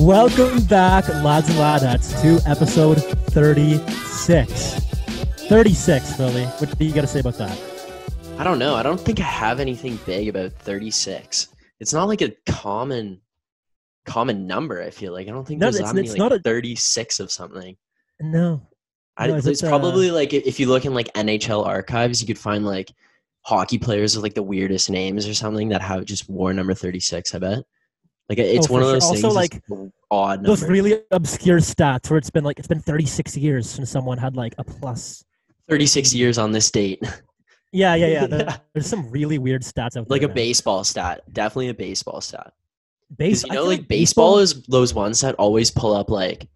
Welcome back, lads and ladettes, to episode 36. 36, Philly. What do you got to say about that? I don't know. I don't think I have anything big about 36. It's not like a common common number, I feel like. I don't think No, there's it's- many, it's like not a- 36 of something. No. I, No, it's it, uh, probably like if you look in like NHL archives, you could find like hockey players with like the weirdest names or something that have just war number 36, I bet. Like it's Oh, one of those sure. things. Also, like, odd Those really obscure stats where it's been like, it's been 36 years since someone had like a plus. 36 years on this date. Yeah, yeah, yeah. There- Yeah. There's some really weird stats out there. like a man. baseball stat. Definitely a baseball stat. Base, you know, feel like baseball is those ones that always pull up like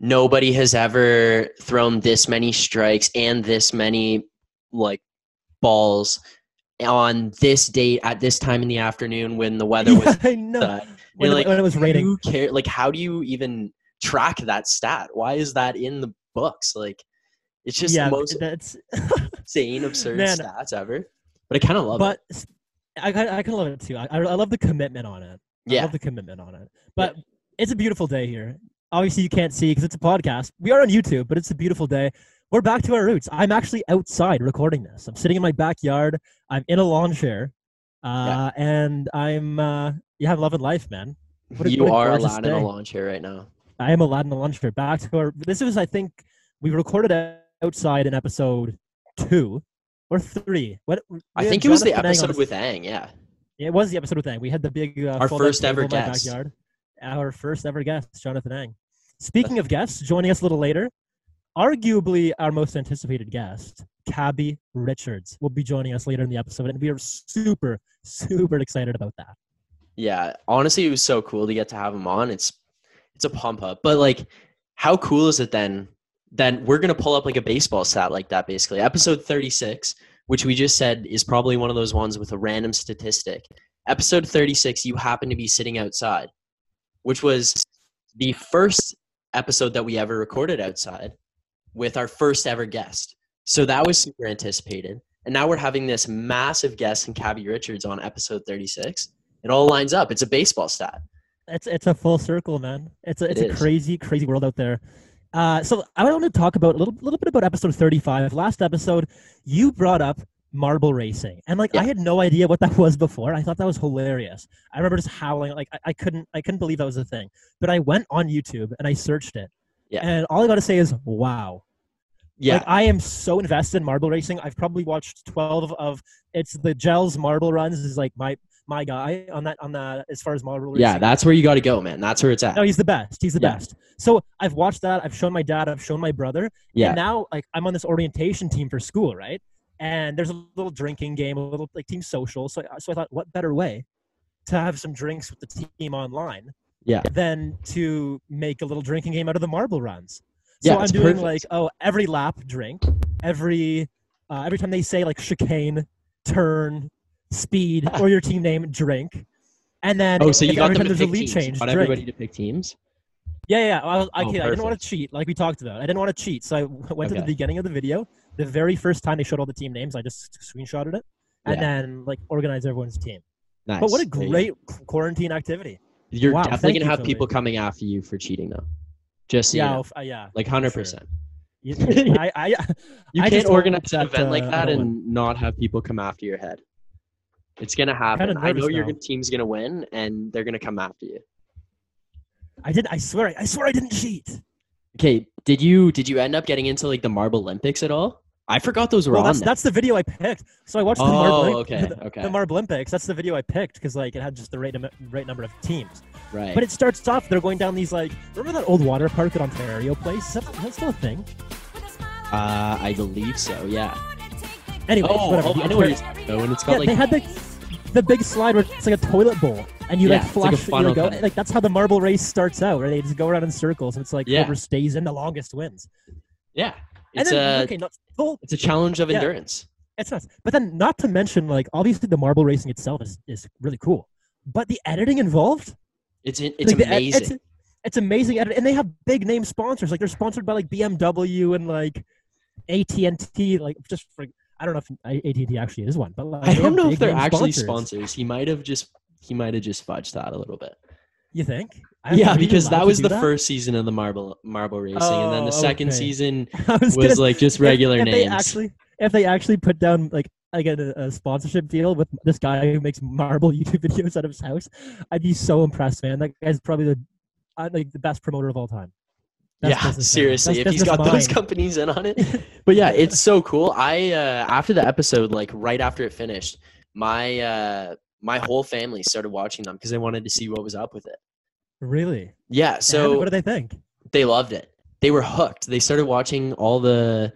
nobody has ever thrown this many strikes and this many like balls on this date at this time in the afternoon when the weather was Yeah, I know. When, like, when it was raining. who care like how do you even track that stat? Why is that in the books? Like it's just yeah, the most that's. insane, absurd Man. stats ever. But I kind of love it. but I I, I, I can love it too. I, I I love the commitment on it. I Yeah. love the commitment on it. But it's a beautiful day here. Obviously, you can't see because it's a podcast. We are on YouTube, but it's a beautiful day. We're back to our roots. I'm actually outside recording this. I'm sitting in my backyard. I'm in a lawn chair, uh, and I'm uh, yeah, I'm loving life, man. what a- you what a are allowed in a lawn chair right now. I am allowed in the lawn chair. Back to our. This was, I think, we recorded outside in episode two or three. What I think it was the Ang episode with Ang, yeah. It was the episode with Ang. We had the big uh, Our first ever guest. backyard. Our first ever guest, Jonathan Ang. Speaking of guests, joining us a little later, arguably our most anticipated guest, Cabbie Richards, will be joining us later in the episode, and we are super, super excited about that. Yeah, honestly, it was so cool to get to have him on. It's it's a pump up, but like, how cool is it then? Then we're gonna pull up like a baseball stat like that, basically. Episode thirty six, which we just said is probably one of those ones with a random statistic. Episode thirty six, you happen to be sitting outside, which was the first episode that we ever recorded outside with our first ever guest. So that was super anticipated. And now we're having this massive guest in Cabbie Richards on episode 36 it all lines up. It's a baseball stat. It's it's a full circle, man. It's a it's It a crazy crazy world out there. Uh, so I want to talk about a little little bit about episode thirty five. Last episode, you brought up marble racing, and like I had no idea what that was before. I thought that was hilarious. I remember just howling like I, I couldn't I couldn't believe that was a thing. But I went on YouTube and I searched it, Yeah. and all I got to say is wow. Yeah. Like I am so invested in marble racing. I've probably watched twelve of it's the Jelle's marble runs is like my my guy on that on that as far as marble racing. yeah, that's where you got to go, man. That's where it's at. No, he's the best. He's the Yeah. best. So I've watched that. I've shown my dad. I've shown my brother. yeah. And now, like, I'm on this orientation team for school, right? And there's a little drinking game, a little like team social. So, so I thought, what better way to have some drinks with the team online Yeah. than to make a little drinking game out of the marble runs? So Yeah, I'm doing perfect. like, oh, every lap drink, every uh, every time they say like chicane, turn, speed, or your team name, drink. And then oh, so you got every them time to there's a pick lead teams. change, Got everybody to pick teams. Yeah, yeah. I, I, Oh, okay, I didn't want to cheat, like we talked about. I didn't want to cheat, so I went to the beginning of the video. The very first time they showed all the team names, I just screenshotted it and Yeah. then like organized everyone's team. Nice. But what a There you go. great qu- quarantine activity! You're Wow, definitely gonna you, have Philly. people coming after you for cheating, though. Just so yeah, you know. Uh, yeah. like hundred sure. percent. You, I, I, You I can't organize an that, event like uh, that I don't and not have people come after your head. It's gonna happen. I nervous know your team's gonna win, and they're gonna come after you. I did. I swear. I swear I didn't cheat. Okay, did you did you end up getting into like the Marble Olympics at all? I forgot those were Well, on. that's there. that's the video I picked. So I watched the Oh, Marble, okay, the, okay. the Marble Olympics. That's the video I picked because like it had just the right right number of teams. right. But it starts off. They're going down these like. Remember that old water park at Ontario Place? Is that, is that still a thing? uh, I believe so. Yeah. Anyway, Oh, whatever. oh, I know Ontario- you're talking about. And it's got yeah, like they had the the big slide where it's like a toilet bowl, and you Yeah, like it's like you go, like that's how the marble race starts out, where they just go around in circles, and it's like Yeah. whoever stays in the longest wins. yeah. And It's then a okay, not it's a challenge of Yeah. endurance. It's nuts. But then, not to mention, like obviously the marble racing itself is is really cool, but the editing involved, It's it's like, the amazing. it's, it's amazing edit, and they have big name sponsors. Like they're sponsored by like BMW and like AT and T. Like just for I don't know if AT and T actually is one, but like, I don't know if they're actually sponsors. sponsors. He might have just he might have just fudged that a little bit. You think? I- Yeah, because that was the that? first season of the marble marble racing, and then the Oh, second okay. season was, was gonna- like just if- regular if, They names. actually, if they actually put down like like a, a sponsorship deal with this guy who makes marble YouTube videos out of his house, I'd be so impressed, man. That guy's probably the uh, like the best promoter of all time. Yeah, seriously, if he's got those companies in on it. But yeah, it's so cool. I uh after the episode, like right after it finished, my uh my whole family started watching them because they wanted to see what was up with it. really. Yeah, so what do they think? they loved it. They were hooked. They started watching all the.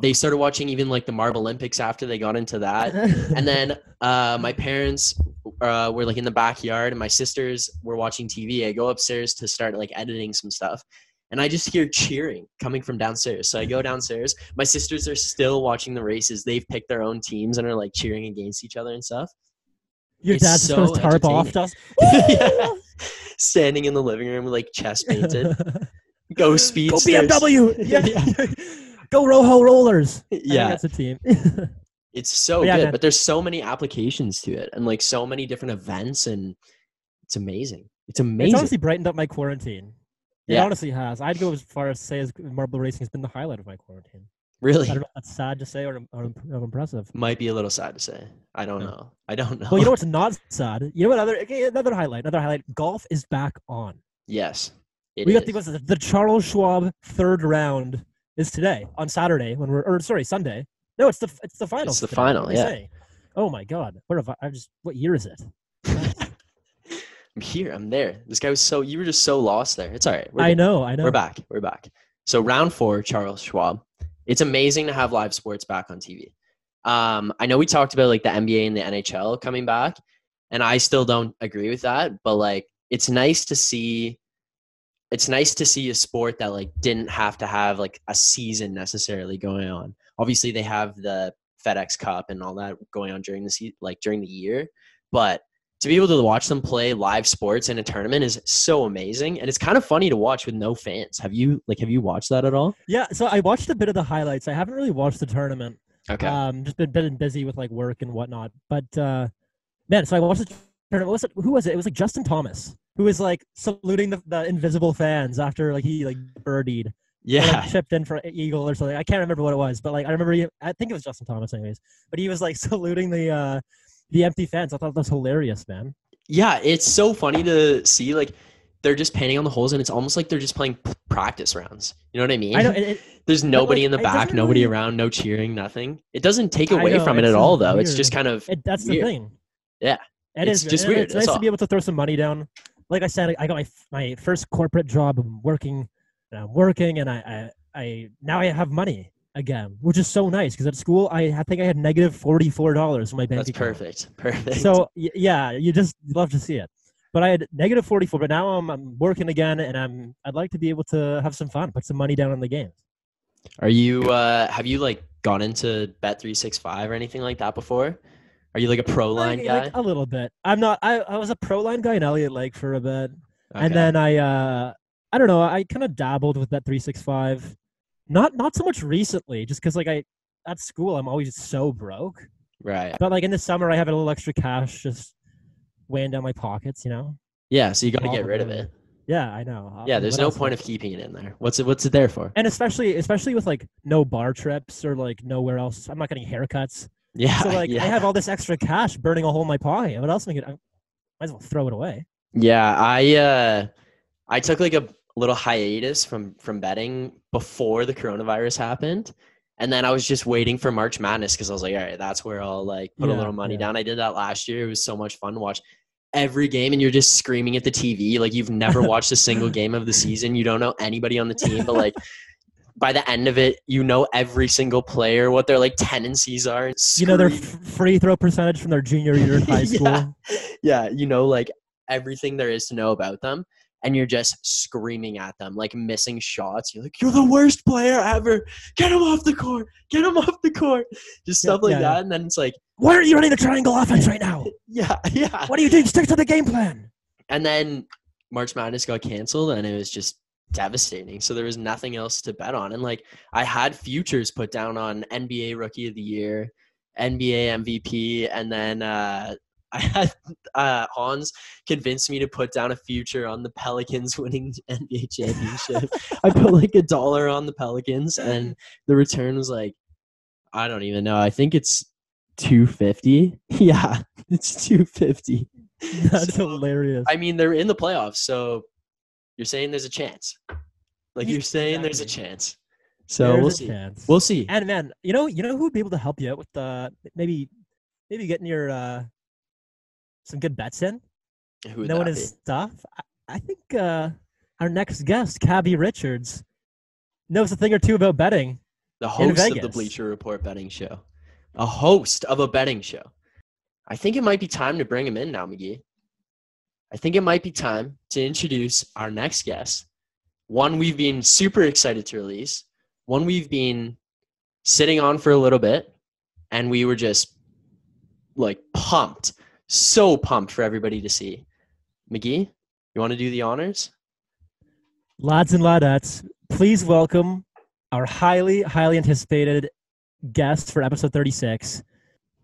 They started watching even like the Marble Olympics after they got into that. And then uh, my parents uh, were like in the backyard, and my sisters were watching TV. I go upstairs to start like editing some stuff, and I just hear cheering coming from downstairs. So I go downstairs. My sisters are still watching the races. They've picked their own teams and are like cheering against each other and stuff. Your it's dad just so goes tarp off, Yeah. Standing in the living room like chest painted. Go speed. Go BMW. Yeah. Go Rojo Rollers. Yeah. that's a team. It's so But yeah, good, man. but there's so many applications to it and like so many different events and it's amazing. It's amazing. It's honestly brightened up my quarantine. It Yeah. honestly has. I'd go as far as to say as marble racing has been the highlight of my quarantine. Really I don't know if that's sad to say or, or, or impressive. might be a little sad to say. I don't Yeah. know. I don't know. Well, you know what's not sad? You know what other okay, another highlight? Another highlight. Golf is back on. yes. it we got is. the, the Charles Schwab third round is today on Saturday when we're or sorry Sunday. No, it's the it's the final. It's the today. final, What am I yeah. saying? Oh my God! What have I, I just? What year is it? I'm here. I'm there. This guy was so you were just so lost there. It's all right. We're I know. I know. We're back. We're back. So round four, Charles Schwab. It's amazing to have live sports back on TV. Um, I know we talked about like the NBA and the NHL coming back, and I still don't agree with that. But like, it's nice to see. It's nice to see a sport that like didn't have to have like a season necessarily going on. Obviously, they have the FedEx Cup and all that going on during the se- like during the year, but to be able to watch them play live sports in a tournament is so amazing and it's kind of funny to watch with no fans have you like have you watched that at all Yeah. So I watched a bit of the highlights. I haven't really watched the tournament. okay Um, just been been busy with like work and whatnot. But uh, man, so I watched the tournament. What was it? Who was it? It was like Justin Thomas, who was like saluting the, the invisible fans after like he like birdied, yeah like, chipped in for eagle or something. I can't remember what it was, but like I remember. He, I think it was Justin Thomas, anyways. But he was like saluting the uh the empty fans. I thought that was hilarious, man. yeah it's so funny to see like they're just painting on the holes and it's almost like they're just playing practice rounds you know what i mean I know. It, there's nobody like, in the back nobody really- around no cheering nothing it doesn't take away know, from it at so all though it's just kind of it that's the thing. Yeah. It It's is. just weird, It's that's nice all. to be able to throw some money down. Like I said, I got my my first corporate job. I'm working, and I'm working, and I I, I now I have money again, which is so nice because at school I, I think I had negative forty four dollars in my bank that's account. perfect perfect So yeah, you just love to see it. But I had negative forty four, but now I'm, I'm working again, and I'm I'd like to be able to have some fun, put some money down on the games. are you uh have you like gone into bet 365 or anything like that before are you like a pro line guy like, a little bit. I'm not. I, I was a pro line guy in Elliott Lake for a bit. Okay. and then I uh I don't know, I kind of dabbled with that 365. Not not so much recently, just because like I at school I'm always so broke. right But like in the summer I have a little extra cash just weighing down my pockets, you know. Yeah, so you got to get rid of it. Yeah, I know. Uh, Yeah, there's no point of keeping it in there. What's it? What's it there for? and especially especially with like no bar trips or like nowhere else. I'm not getting haircuts, Yeah, so like yeah. I have all this extra cash burning a hole in my pocket. What else am I gonna? I might as well throw it away. Yeah, I uh, I took like a little hiatus from from betting before the coronavirus happened, and then I was just waiting for March Madness because I was like, all right, that's where I'll like put a little money yeah. down. I did that last year. It was so much fun to watch every game, and you're just screaming at the TV like you've never watched a single game of the season. You don't know anybody on the team, but like. By the end of it, you know every single player, what their like tendencies are. You know their f- free throw percentage from their junior year in high school. Yeah. yeah, you know, like everything there is to know about them, and you're just screaming at them, like missing shots. You're like, "You're the worst player ever! Get him off the court! Get him off the court!" Just Yeah, stuff like yeah, yeah. that, and then it's like, Why aren't you running the triangle offense right now? yeah, yeah. What are you doing? Stick to the game plan. And then March Madness got canceled, and it was just devastating. So there was nothing else to bet on, and like I had futures put down on NBA Rookie of the Year, NBA MVP, and then uh, I had uh, Hans convinced me to put down a future on the Pelicans winning NBA championship. I put like a dollar on the Pelicans, and the return was like, I don't even know. I think it's two fifty. Yeah, it's two fifty. That's So, hilarious. I mean, they're in the playoffs, so you're saying there's a chance. Like you're saying there's a chance. So There's we'll see. chance. We'll see. And man, you know, you know who would be able to help you out with the maybe maybe getting your uh some good bets in, Who would knowing his be? stuff. I, I think uh our next guest, Cabbie Richards, knows a thing or two about betting. The host of the Bleacher Report betting show. A host of a betting show. I think it might be time to bring him in now, McGee. I think it might be time to introduce our next guest. One we've been super excited to release. One we've been sitting on for a little bit, and we were just like pumped, so pumped for everybody to see. McGee, you want to do the honors? Lads and ladettes, please welcome our highly, highly anticipated guest for episode 36.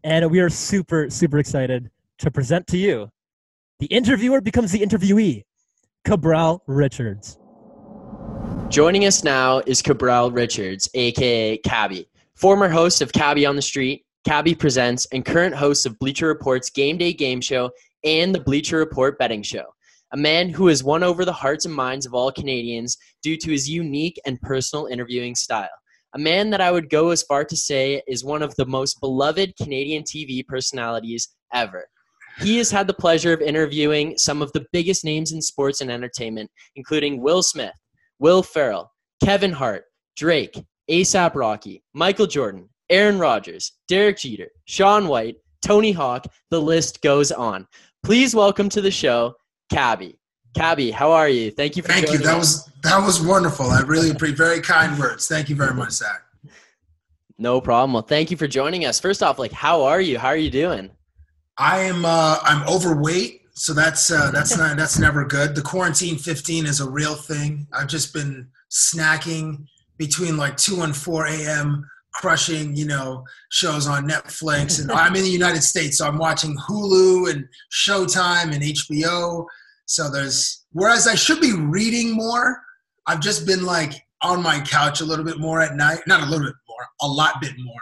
And we are super, super excited to present to you the interviewer becomes the interviewee, Cabral Richards. Joining us now is Cabral Richards, aka Cabbie, former host of Cabbie on the Street, Cabbie Presents, and current host of Bleacher Report's Game Day Game Show and the Bleacher Report Betting Show. A man who has won over the hearts and minds of all Canadians due to his unique and personal interviewing style. A man that I would go as far to say is one of the most beloved Canadian TV personalities ever. He has had the pleasure of interviewing some of the biggest names in sports and entertainment, including Will Smith, Will Ferrell, Kevin Hart, Drake, ASAP Rocky, Michael Jordan, Aaron Rodgers, Derek Jeter, Shaun White, Tony Hawk, the list goes on. Please welcome to the show, Cabbie. Cabbie, how are you? Thank you for Thank you. That us. was that was wonderful. I really appreciate very kind words. Thank you very much, Zach. No problem. Well, thank you for joining us. First off, like, how are you? How are you doing? I am uh, I'm overweight, so that's uh, that's not that's never good. The quarantine 15 is a real thing. I've just been snacking between like 2 and 4 a.m. crushing, you know, shows on Netflix and I'm in the United States, so I'm watching Hulu and Showtime and HBO. So there's whereas I should be reading more, I've just been like on my couch a little bit more at night. Not a little bit more, a lot bit more.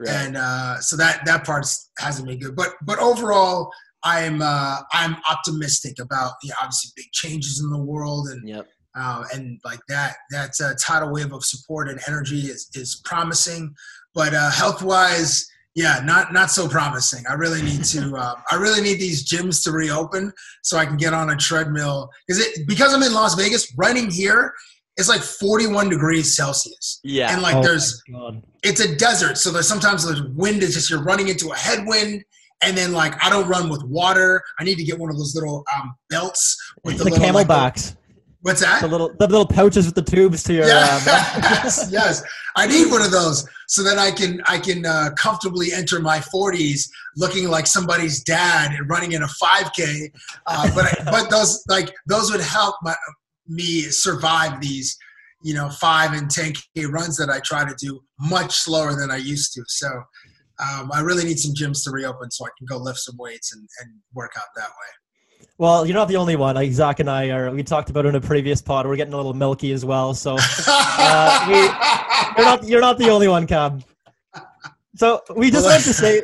Right. and uh, so that that part hasn't been good. But but overall, I'm uh, I'm optimistic about you know, obviously big changes in the world and Yep. Uh, and like that that uh, tidal wave of support and energy is is promising. But uh, health wise, yeah, not not so promising. I really need to uh, I really need these gyms to reopen so I can get on a treadmill because it because I'm in Las Vegas. Running here it's like 41 degrees Celsius, Yeah. and like Oh there's it's a desert, so there's sometimes the wind is just you're running into a headwind, and then like I don't run with water. I need to get one of those little um, belts with the, The, little like, camelbacks, what's that? the little the little pouches with the tubes to your. Yeah. Uh, yes, yes. I need one of those so that I can I can uh, comfortably enter my 40s looking like somebody's dad and running in a 5K. Uh, but I, but those like those would help my, me survive these you know five and 10K runs that I try to do much slower than I used to. So. Um, I really need some gyms to reopen so I can go lift some weights and, and work out that way. Well, you're not the only one. Like Zach and I are. We talked about it in a previous pod. We're getting a little milky as well. So Uh, you're not you're not the only one, Cab. So we just wanted to say,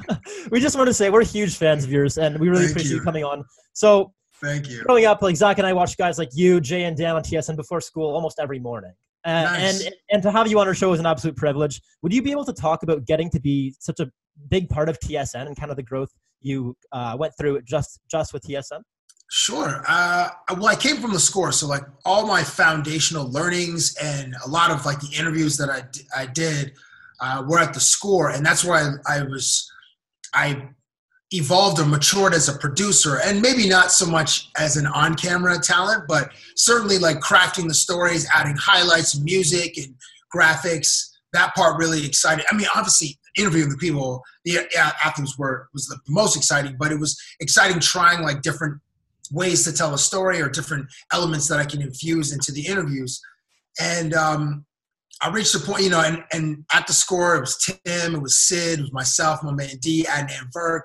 we just wanted to say we're huge fans of yours, and we really Thank appreciate you. you. coming on. So Thank you. growing up, like Zach and I watched guys like you, Jay and Dan on TSN before school almost every morning. Uh, Nice. And and to have you on our show is an absolute privilege. Would you be able to talk about getting to be such a big part of TSN and kind of the growth you uh, went through just just with TSN? Sure. Uh, well, I came from the score, so like all my foundational learnings and a lot of like the interviews that I d- I did uh, were at the score, and that's where I, I was I evolved or matured as a producer, and maybe not so much as an on-camera talent, but certainly like crafting the stories, adding highlights, music, and graphics. That part really excited. I mean, obviously interviewing the people, the athletes were was the most exciting, but it was exciting trying like different ways to tell a story or different elements that I can infuse into the interviews. And um, I reached a point, you know, and, and at the score, it was Tim, it was Sid, it was myself, my man D, Adnan Virk,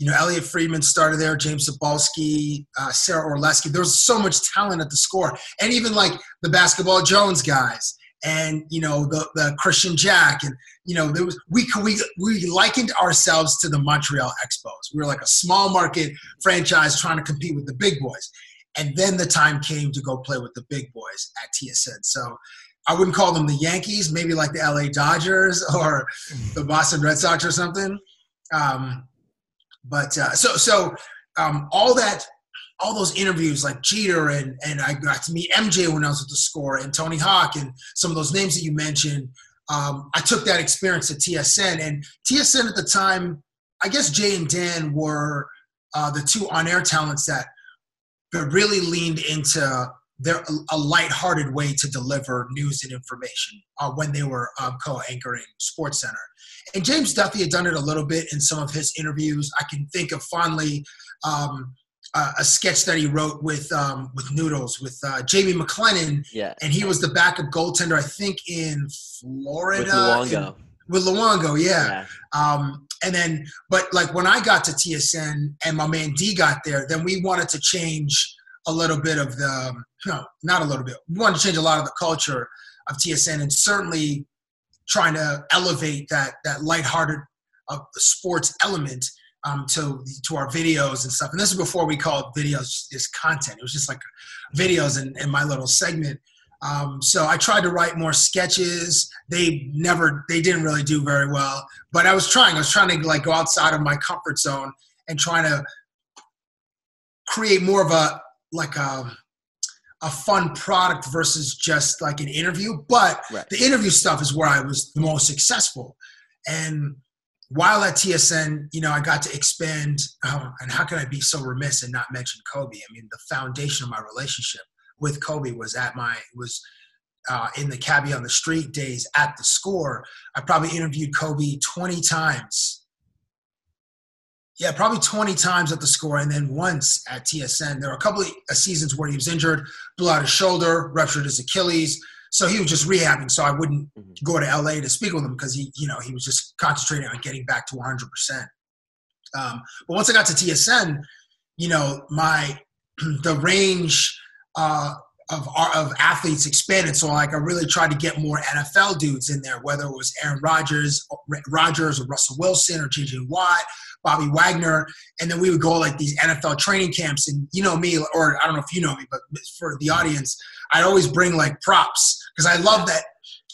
you know, Elliotte Friedman started there, James Cybulski, uh, Sarah Orlesky. There was so much talent at the score, and even like the Basketball Jones guys, and you know the the Christian Jack, and you know there was we we we likened ourselves to the Montreal Expos. We were like a small market franchise trying to compete with the big boys, and then the time came to go play with the big boys at TSN. So. I wouldn't call them the Yankees, maybe like the LA Dodgers or the Boston Red Sox or something. Um, but uh, so so um, all that all those interviews like Jeter and and I got to meet MJ when I was at the score and Tony Hawk and some of those names that you mentioned. Um, I took that experience at TSN and TSN at the time. I guess Jay and Dan were uh, the two on-air talents that that really leaned into their a light-hearted way to deliver news and information uh, when they were um, co-anchoring Sports Center. And James Duthie had done it a little bit in some of his interviews. I can think of fondly um, uh, a sketch that he wrote with um, with Noodles with uh, Jamie McLennan. Yeah. And he was the backup goaltender, I think, in Florida. With Luongo. In, with Luongo, yeah. yeah. Um, and then, but like when I got to TSN and my man D got there, then we wanted to change a little bit of the, no, not a little bit. We wanted to change a lot of the culture of TSN and certainly trying to elevate that that lighthearted uh, sports element um, to to our videos and stuff. And this is before we called videos just content. It was just like videos in, in my little segment. Um, so I tried to write more sketches. They never, they didn't really do very well. But I was trying. I was trying to like go outside of my comfort zone and trying to create more of a like a a fun product versus just like an interview. But right. the interview stuff is where I was the most successful. And while at TSN, you know, I got to expand. Oh, and how can I be so remiss and not mention Kobe? I mean, the foundation of my relationship with Kobe was at my was uh, in the cabbie on the street days at the score. I probably interviewed Kobe 20 times yeah, probably 20 times at the score, and then once at TSN. There were a couple of seasons where he was injured, blew out his shoulder, ruptured his Achilles. So he was just rehabbing. So I wouldn't mm-hmm. go to LA to speak with him because he, you know, he was just concentrating on getting back to 100%. Um, but once I got to TSN, you know, my the range uh, of of athletes expanded. So like I really tried to get more NFL dudes in there, whether it was Aaron Rodgers, Rodgers or Russell Wilson or JJ Watt. Bobby Wagner, and then we would go like these NFL training camps. And you know me, or I don't know if you know me, but for the audience, I'd always bring like props because I love that.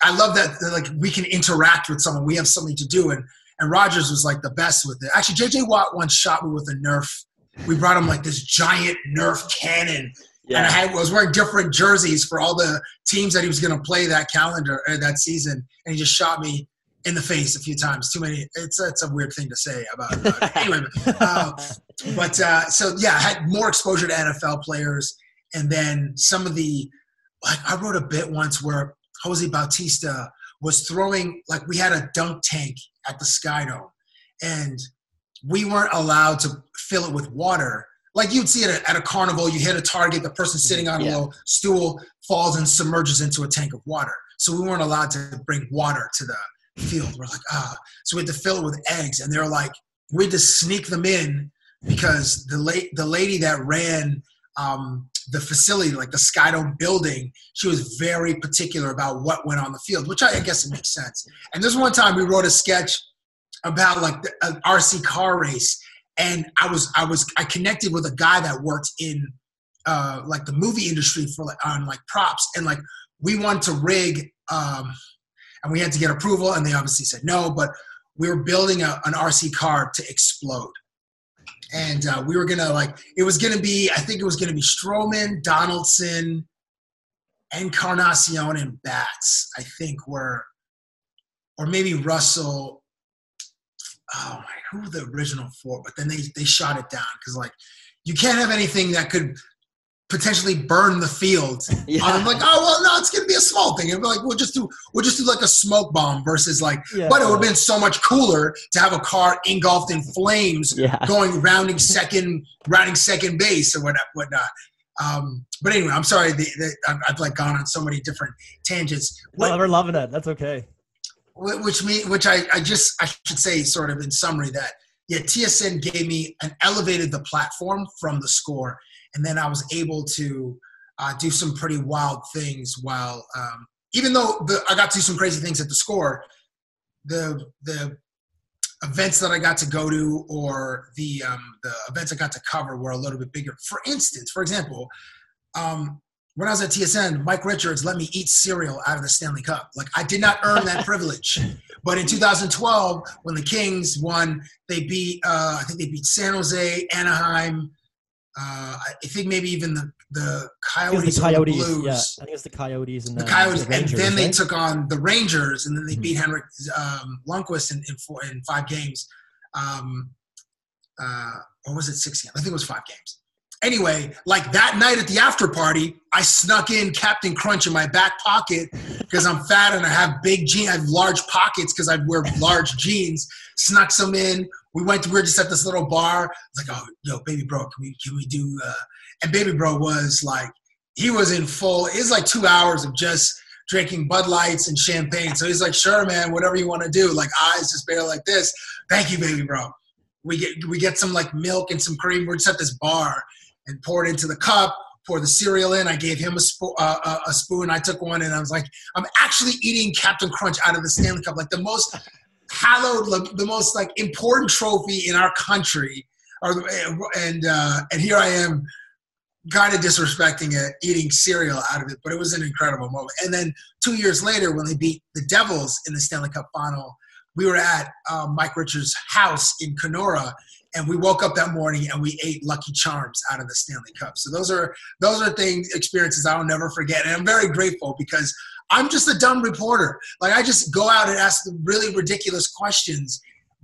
I love that, that like we can interact with someone. We have something to do, and and Rodgers was like the best with it. Actually, JJ Watt once shot me with a Nerf. We brought him like this giant Nerf cannon. Yeah. And I was wearing different jerseys for all the teams that he was going to play that calendar uh, that season, and he just shot me in the face a few times. Too many. It's it's a weird thing to say about. Uh, anyway, uh, but uh, so yeah, I had more exposure to NFL players, and then some of the like I wrote a bit once where Jose Bautista was throwing like we had a dunk tank at the Skydome, and we weren't allowed to fill it with water. Like you'd see it at, at a carnival, you hit a target, the person sitting on a yeah. little stool falls and submerges into a tank of water. So we weren't allowed to bring water to the field. We're like, ah. So we had to fill it with eggs. And they're like, we had to sneak them in because the late the lady that ran um, the facility, like the Skydome building, she was very particular about what went on the field, which I, I guess it makes sense. And this one time we wrote a sketch about like the, an RC car race, and I was I was I connected with a guy that worked in uh, like the movie industry for like on like props, and like we wanted to rig um, and we had to get approval, and they obviously said no. But we were building a, an RC car to explode, and uh, we were gonna like it was gonna be. I think it was gonna be Stroman, Donaldson, Encarnacion, and Batts. I think were, or maybe Russell. Oh my, who were the original four? But then they they shot it down because like you can't have anything that could potentially burn the field. Yeah. I'm like, oh well, no, it's gonna be a small thing. And be like, we'll just do we'll just do like a smoke bomb versus like, yeah. but it would have been so much cooler to have a car engulfed in flames, yeah. going rounding second, rounding second base or whatnot. whatnot. Um, but anyway, I'm sorry. The, the, I've, I've, like gone on so many different tangents. What, no, we're loving it. That's okay. Which me, which I, I just I should say, sort of in summary, that yeah, TSN gave me and elevated the platform from the score, and then I was able to uh, do some pretty wild things. While um, even though the, I got to do some crazy things at the score, the the events that I got to go to or the um, the events I got to cover were a little bit bigger. For instance, for example, um, when I was at TSN, Mike Richards let me eat cereal out of the Stanley Cup. Like I did not earn that privilege. But in 2012, when the Kings won, they beat uh, I think they beat San Jose, Anaheim. Uh, I think maybe even the the Coyotes, the Coyotes the Blues. yeah, I think it was the Coyotes and The the, Coyotes, the Rangers, and then they right? took on the Rangers, and then they Mhm. beat Henrik um, Lundqvist in in, four, in five games. Um, uh, or was it six games? I think it was five games. Anyway, like that night at the after party, I snuck in Captain Crunch in my back pocket because I'm fat and I have big jeans. I have large pockets because I wear large jeans. Snuck some in. We went. To, we were just at this little bar. Like, "Oh, yo, baby bro, can we can we do?" Uh, and baby bro was like, he was in full. It was like two hours of just drinking Bud Lights and champagne. So he's like, "Sure, man, whatever you want to do." Like eyes just barely like this. Thank you, baby bro. We get we get some like milk and some cream. We're just at this bar and pour it into the cup. Pour the cereal in. I gave him a, spo- uh, a, a spoon. I took one and I was like, I'm actually eating Captain Crunch out of the Stanley Cup, like the most hallowed, the most like important trophy in our country. And uh, and here I am, kind of disrespecting it, eating cereal out of it. But it was an incredible moment. And then two years later, when they beat the Devils in the Stanley Cup final, we were at uh, Mike Richards' house in Kenora, and we woke up that morning and we ate Lucky Charms out of the Stanley Cup. So those are those are things experiences I'll never forget, and I'm very grateful because I'm just a dumb reporter. Like I just go out and ask really ridiculous questions,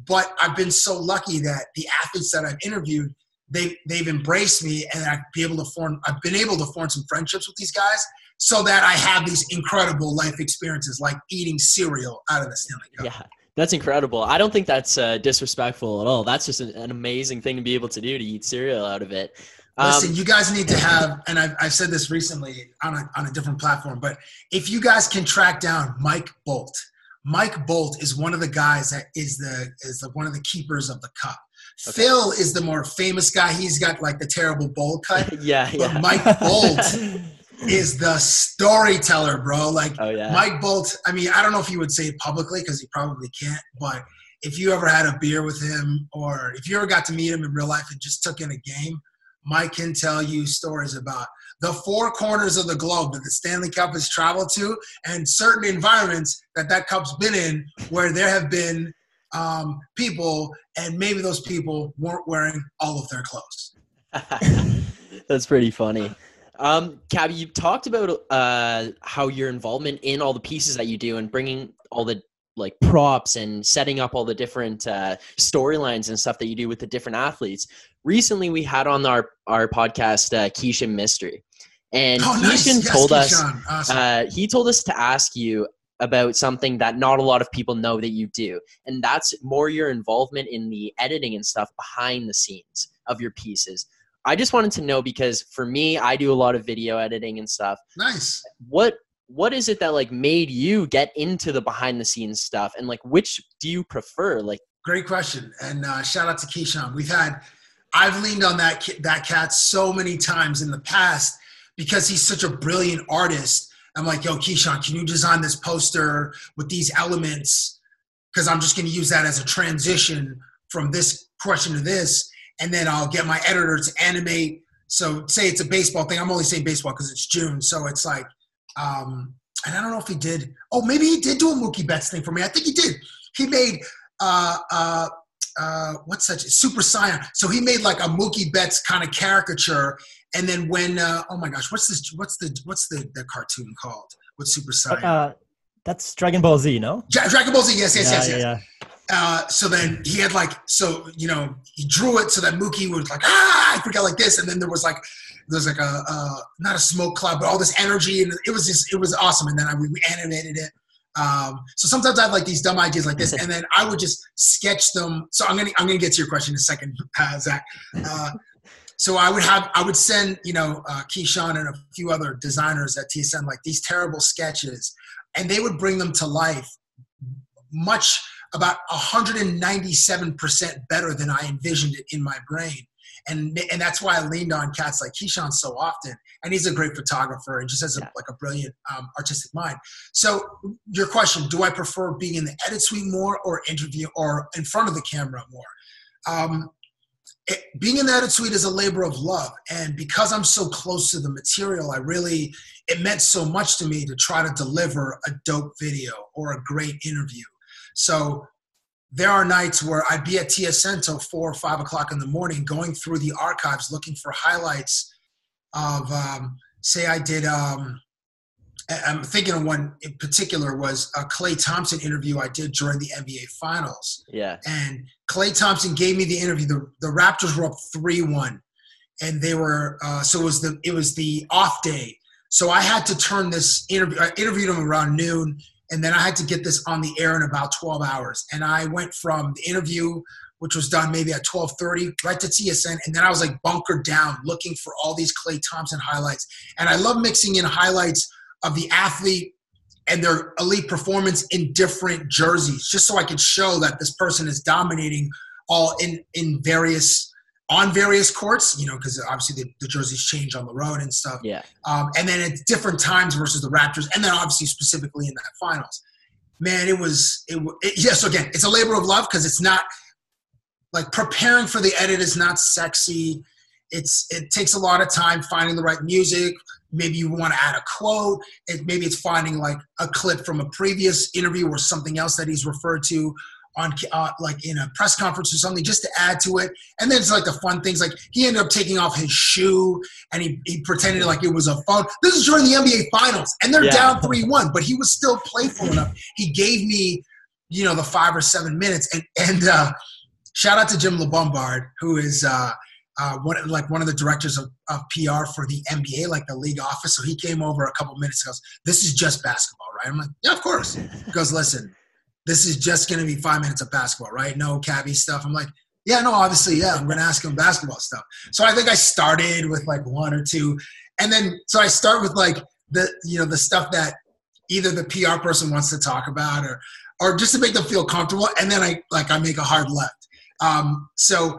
but I've been so lucky that the athletes that I've interviewed they they've embraced me and I've be able to form I've been able to form some friendships with these guys so that I have these incredible life experiences like eating cereal out of the Stanley Cup. Yeah, that's incredible. I don't think that's uh, disrespectful at all. That's just an, an amazing thing to be able to do to eat cereal out of it. Um, Listen, you guys need to have, and I've, I've said this recently on a, on a different platform, but if you guys can track down Mike Bolt, Mike Bolt is one of the guys that is the is the, one of the keepers of the cup. Okay. Phil is the more famous guy. He's got like the terrible bowl cut. yeah, But yeah. Mike Bolt is the storyteller, bro. Like oh yeah. Mike Bolt, I mean, I don't know if you would say it publicly because he probably can't, but if you ever had a beer with him or if you ever got to meet him in real life and just took in a game, Mike can tell you stories about the four corners of the globe that the Stanley Cup has traveled to and certain environments that that cup's been in where there have been um, people and maybe those people weren't wearing all of their clothes. That's pretty funny. Um, Cabbie, you talked about uh, how your involvement in all the pieces that you do and bringing all the like props and setting up all the different uh, storylines and stuff that you do with the different athletes. Recently, we had on our our podcast uh, Keyshawn Mystery, and oh, nice. Keyshawn Yes, told us. Awesome. uh, he told us to ask you about something that not a lot of people know that you do, and that's more your involvement in the editing and stuff behind the scenes of your pieces. I just wanted to know because for me, I do a lot of video editing and stuff. nice. What what is it that like made you get into the behind the scenes stuff, and like which do you prefer? Like, Great question, and uh, shout out to Keyshawn. We've had, I've leaned on that that cat so many times in the past because he's such a brilliant artist. I'm like, yo, Keyshawn, can you design this poster with these elements? Because I'm just going to use that as a transition from this question to this, and then I'll get my editor to animate. So, say it's a baseball thing. I'm only saying baseball because it's June, so it's like, um, and I don't know if he did. Oh, maybe he did do a Mookie Betts thing for me. I think he did. He made uh, uh, uh, what's such Super Saiyan. So he made like a Mookie Betts kind of caricature. And then when uh, oh my gosh, what's this? What's the what's the, the cartoon called What's Super Saiyan? Uh, that's Dragon Ball Z, no? Ja- Dragon Ball Z. Yes, yes, yeah, yes, yeah, yes. yeah. Uh, so then he had like so you know he drew it so that Mookie was like ah I forget like this, and then there was like there was like a uh, not a smoke cloud, but all this energy, and it was just it was awesome. And then I, we animated it. Um, so sometimes I have like these dumb ideas like this, and then I would just sketch them. So I'm gonna I'm gonna get to your question in a second, uh, Zach. Uh, so I would have I would send you know uh, Keyshawn and a few other designers at TSN like these terrible sketches, and they would bring them to life much about 197% better than I envisioned it in my brain. And, and that's why I leaned on cats like Keyshawn so often. And he's a great photographer and just has a, yeah. like a brilliant um, artistic mind. So your question, do I prefer being in the edit suite more or interview or in front of the camera more? Um, it, being in the edit suite is a labor of love. And because I'm so close to the material, I really, it meant so much to me to try to deliver a dope video or a great interview. So there are nights where I'd be at TSN till four or five o'clock in the morning, going through the archives looking for highlights of, um, say, I did. Um, I'm thinking of one in particular was a Klay Thompson interview I did during the NBA Finals. Yeah. And Klay Thompson gave me the interview. The, the Raptors were up three one, and they were uh, so it was the it was the off day. So I had to turn this interview. I interviewed him around noon and then I had to get this on the air in about 12 hours. And I went from the interview, which was done maybe at 12:30, right to TSN, and then I was like bunkered down looking for all these Klay Thompson highlights. And I love mixing in highlights of the athlete and their elite performance in different jerseys, just so I could show that this person is dominating all in in various on various courts, you know, because obviously the, the, jerseys change on the road and stuff. Yeah. Um, and then at different times versus the Raptors, and then obviously specifically in that finals. Man, it was it, it yes. again, it's a labor of love because it's not like preparing for the edit is not sexy. It's it takes a lot of time finding the right music. Maybe you want to add a quote. It, maybe it's finding like a clip from a previous interview or something else that he's referred to on uh, like in a press conference or something just to add to it. And then it's like the fun things like he ended up taking off his shoe and he, he pretended like it was a phone. This is during the NBA finals and they're yeah. down 3 1, but he was still playful enough. He gave me, you know, the five or seven minutes. And, and uh, shout out to Jim LaBumbard, who is. Uh, uh, one, like one of the directors of, of PR for the NBA, like the league office. So he came over a couple minutes Goes, This is just basketball, right? I'm like, yeah, of course. He goes, listen, this is just going to be five minutes of basketball, right? No cabbie stuff. I'm like, yeah, no, obviously, yeah, I'm going to ask him basketball stuff. So I think I started with like one or two. And then, so I start with like the, you know, the stuff that either the PR person wants to talk about or, or just to make them feel comfortable. And then I, like, I make a hard left. Um, so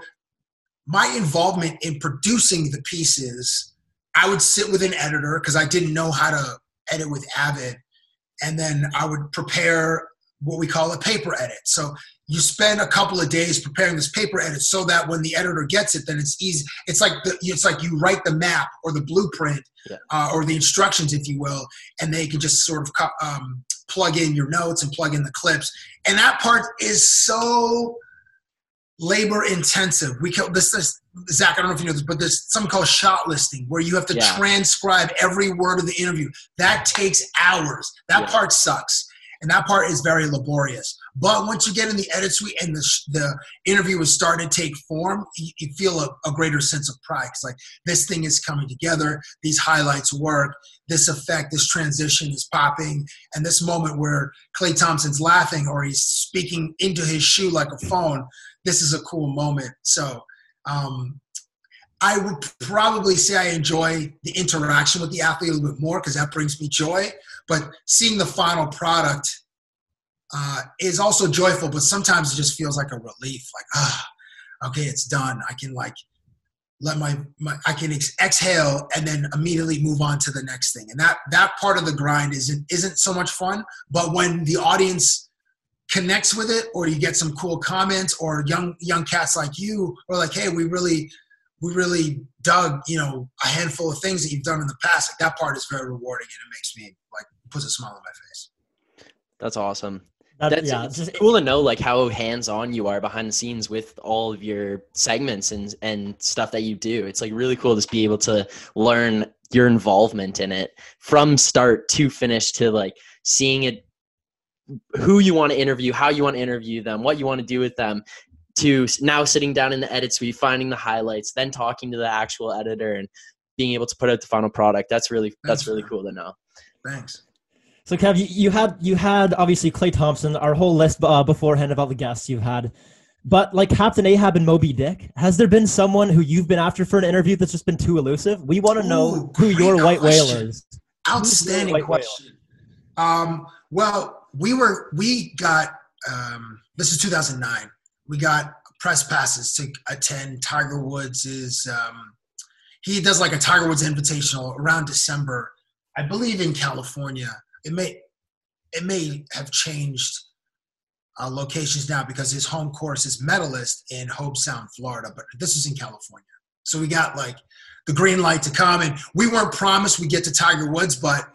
my involvement in producing the pieces, I would sit with an editor because I didn't know how to edit with Avid. And then I would prepare what we call a paper edit. So you spend a couple of days preparing this paper edit so that when the editor gets it, then it's easy. It's like the, it's like you write the map or the blueprint yeah. uh, or the instructions, if you will, and they can just sort of um, plug in your notes and plug in the clips. And that part is so labor intensive. We call this, this Zach. I don't know if you know this, but there's something called shot listing where you have to yeah. transcribe every word of the interview. That takes hours. That yeah. part sucks and that part is very laborious. But once you get in the edit suite and the, the interview is starting to take form, you, you feel a, a, greater sense of pride. It's like this thing is coming together, these highlights work, this effect, this transition is popping, and this moment where Klay Thompson's laughing or he's speaking into his shoe like a phone, this is a cool moment. So um, I would probably say I enjoy the interaction with the athlete a little bit more because that brings me joy. But seeing the final product uh, is also joyful, but sometimes it just feels like a relief. Like, ah, okay, it's done. I can like let my, my I can ex- exhale and then immediately move on to the next thing. And that that part of the grind isn't isn't so much fun. But when the audience connects with it, or you get some cool comments, or young young cats like you, or like, hey, we really we really dug, you know, a handful of things that you've done in the past. Like that part is very rewarding and it makes me like puts a smile on my face. That's awesome. That, That's yeah, it's just, cool to know like how hands on you are behind the scenes with all of your segments and and stuff that you do. It's like really cool to be able to learn your involvement in it from start to finish to like seeing it who you want to interview, how you want to interview them, what you want to do with them, to now sitting down in the edit suite, finding the highlights, then talking to the actual editor and being able to put out the final product. That's really Thanks, that's really man. cool to know. Thanks. So Kev, you, you, had you had obviously Klay Thompson, our whole list uh, beforehand of all the guests you've had, but like Captain Ahab and Moby Dick, has there been someone who you've been after for an interview that's just been too elusive? We want to know who your question. white whale is. Outstanding question. Um, well, we were we got um, this is 2009. We got press passes to attend Tiger Woods' Um, he does like a Tiger Woods Invitational around December, I believe in California. It may it may have changed uh, locations now because his home course is Medalist in Hobe Sound, Florida, but this is in California. So we got like the green light to come, and we weren't promised we'd get to Tiger Woods, but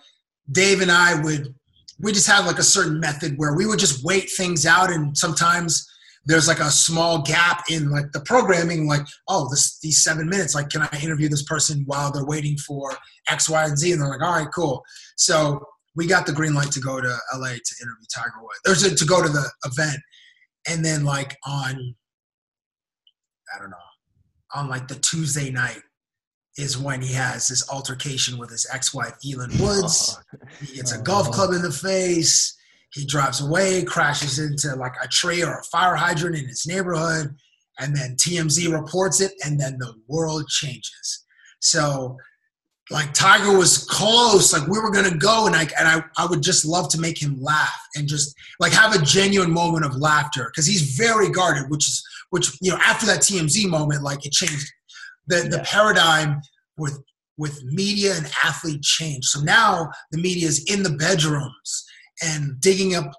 Dave and I would we just had like a certain method where we would just wait things out, and sometimes there's like a small gap in like the programming like oh this these seven minutes like can i interview this person while they're waiting for x y and z and they're like all right cool so we got the green light to go to LA to interview Tiger Woods. There's to, to go to the event, and then like on, I don't know, on like the Tuesday night is when he has this altercation with his ex-wife Elin Woods. Oh. He gets a oh. golf club in the face. He drives away, crashes into like a tree or a fire hydrant in his neighborhood, and then TMZ reports it, and then the world changes. So like Tiger was close, like we were gonna go, and I and I, I would just love to make him laugh and just like have a genuine moment of laughter because he's very guarded, which is which you know after that TMZ moment, like it changed the the paradigm with with media and athlete change. So now the media is in the bedrooms and digging up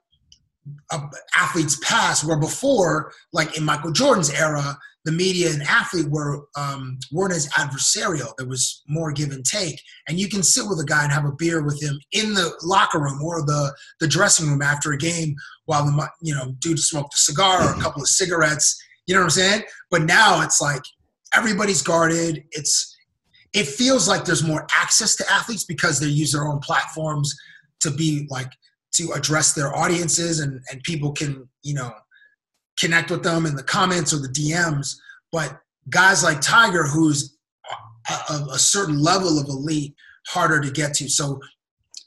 athletes past where before like in michael jordan's era the media and athlete were um, weren't as adversarial. There was more give and take, and you can sit with a guy and have a beer with him in the locker room or the the dressing room after a game while the you know dude smoked a cigar or a couple of cigarettes. You know what I'm saying? But now it's like everybody's guarded. It's it feels like there's more access to athletes because they use their own platforms to be like to address their audiences and and people can you know connect with them in the comments or the DMs. But guys like Tiger, who's a, a, certain level of elite, harder to get to. So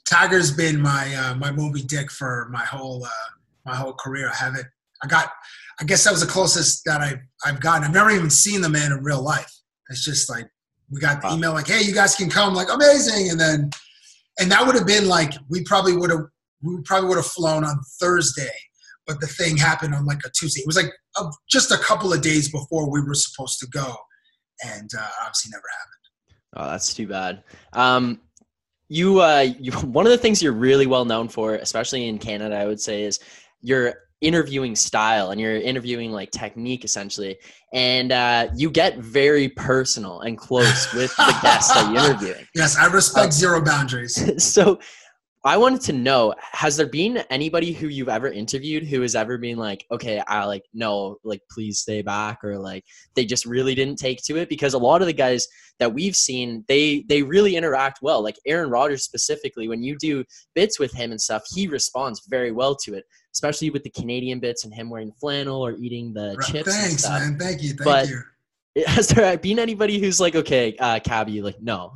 Tiger's been my uh, my Moby Dick for my whole uh, my whole career. I haven't. I got. I guess that was the closest that I I've gotten. I've never even seen the man in real life. It's just like we got the email like, "Hey, you guys can come." Like amazing, and then and that would have been like we probably would have we probably would have flown on Thursday but the thing happened on like a Tuesday. It was like a, just a couple of days before we were supposed to go, and uh, obviously never happened. Oh, that's too bad. Um, you, uh, you, one of the things you're really well known for, especially in Canada, I would say, is your interviewing style and your interviewing like technique essentially and uh, you get very personal and close with the guests that you're interviewing yes i respect um, zero boundaries so I wanted to know has there been anybody who you've ever interviewed who has ever been like, okay, I like, no, like, please stay back, or like they just really didn't take to it? Because a lot of the guys that we've seen, they they really interact well. Like Aaron Rodgers specifically, when you do bits with him and stuff, he responds very well to it, especially with the Canadian bits and him wearing flannel or eating the right. chips. Thanks, man. Thank you. Thank but you. Has there been anybody who's like, okay, uh, Cabbie, like, no?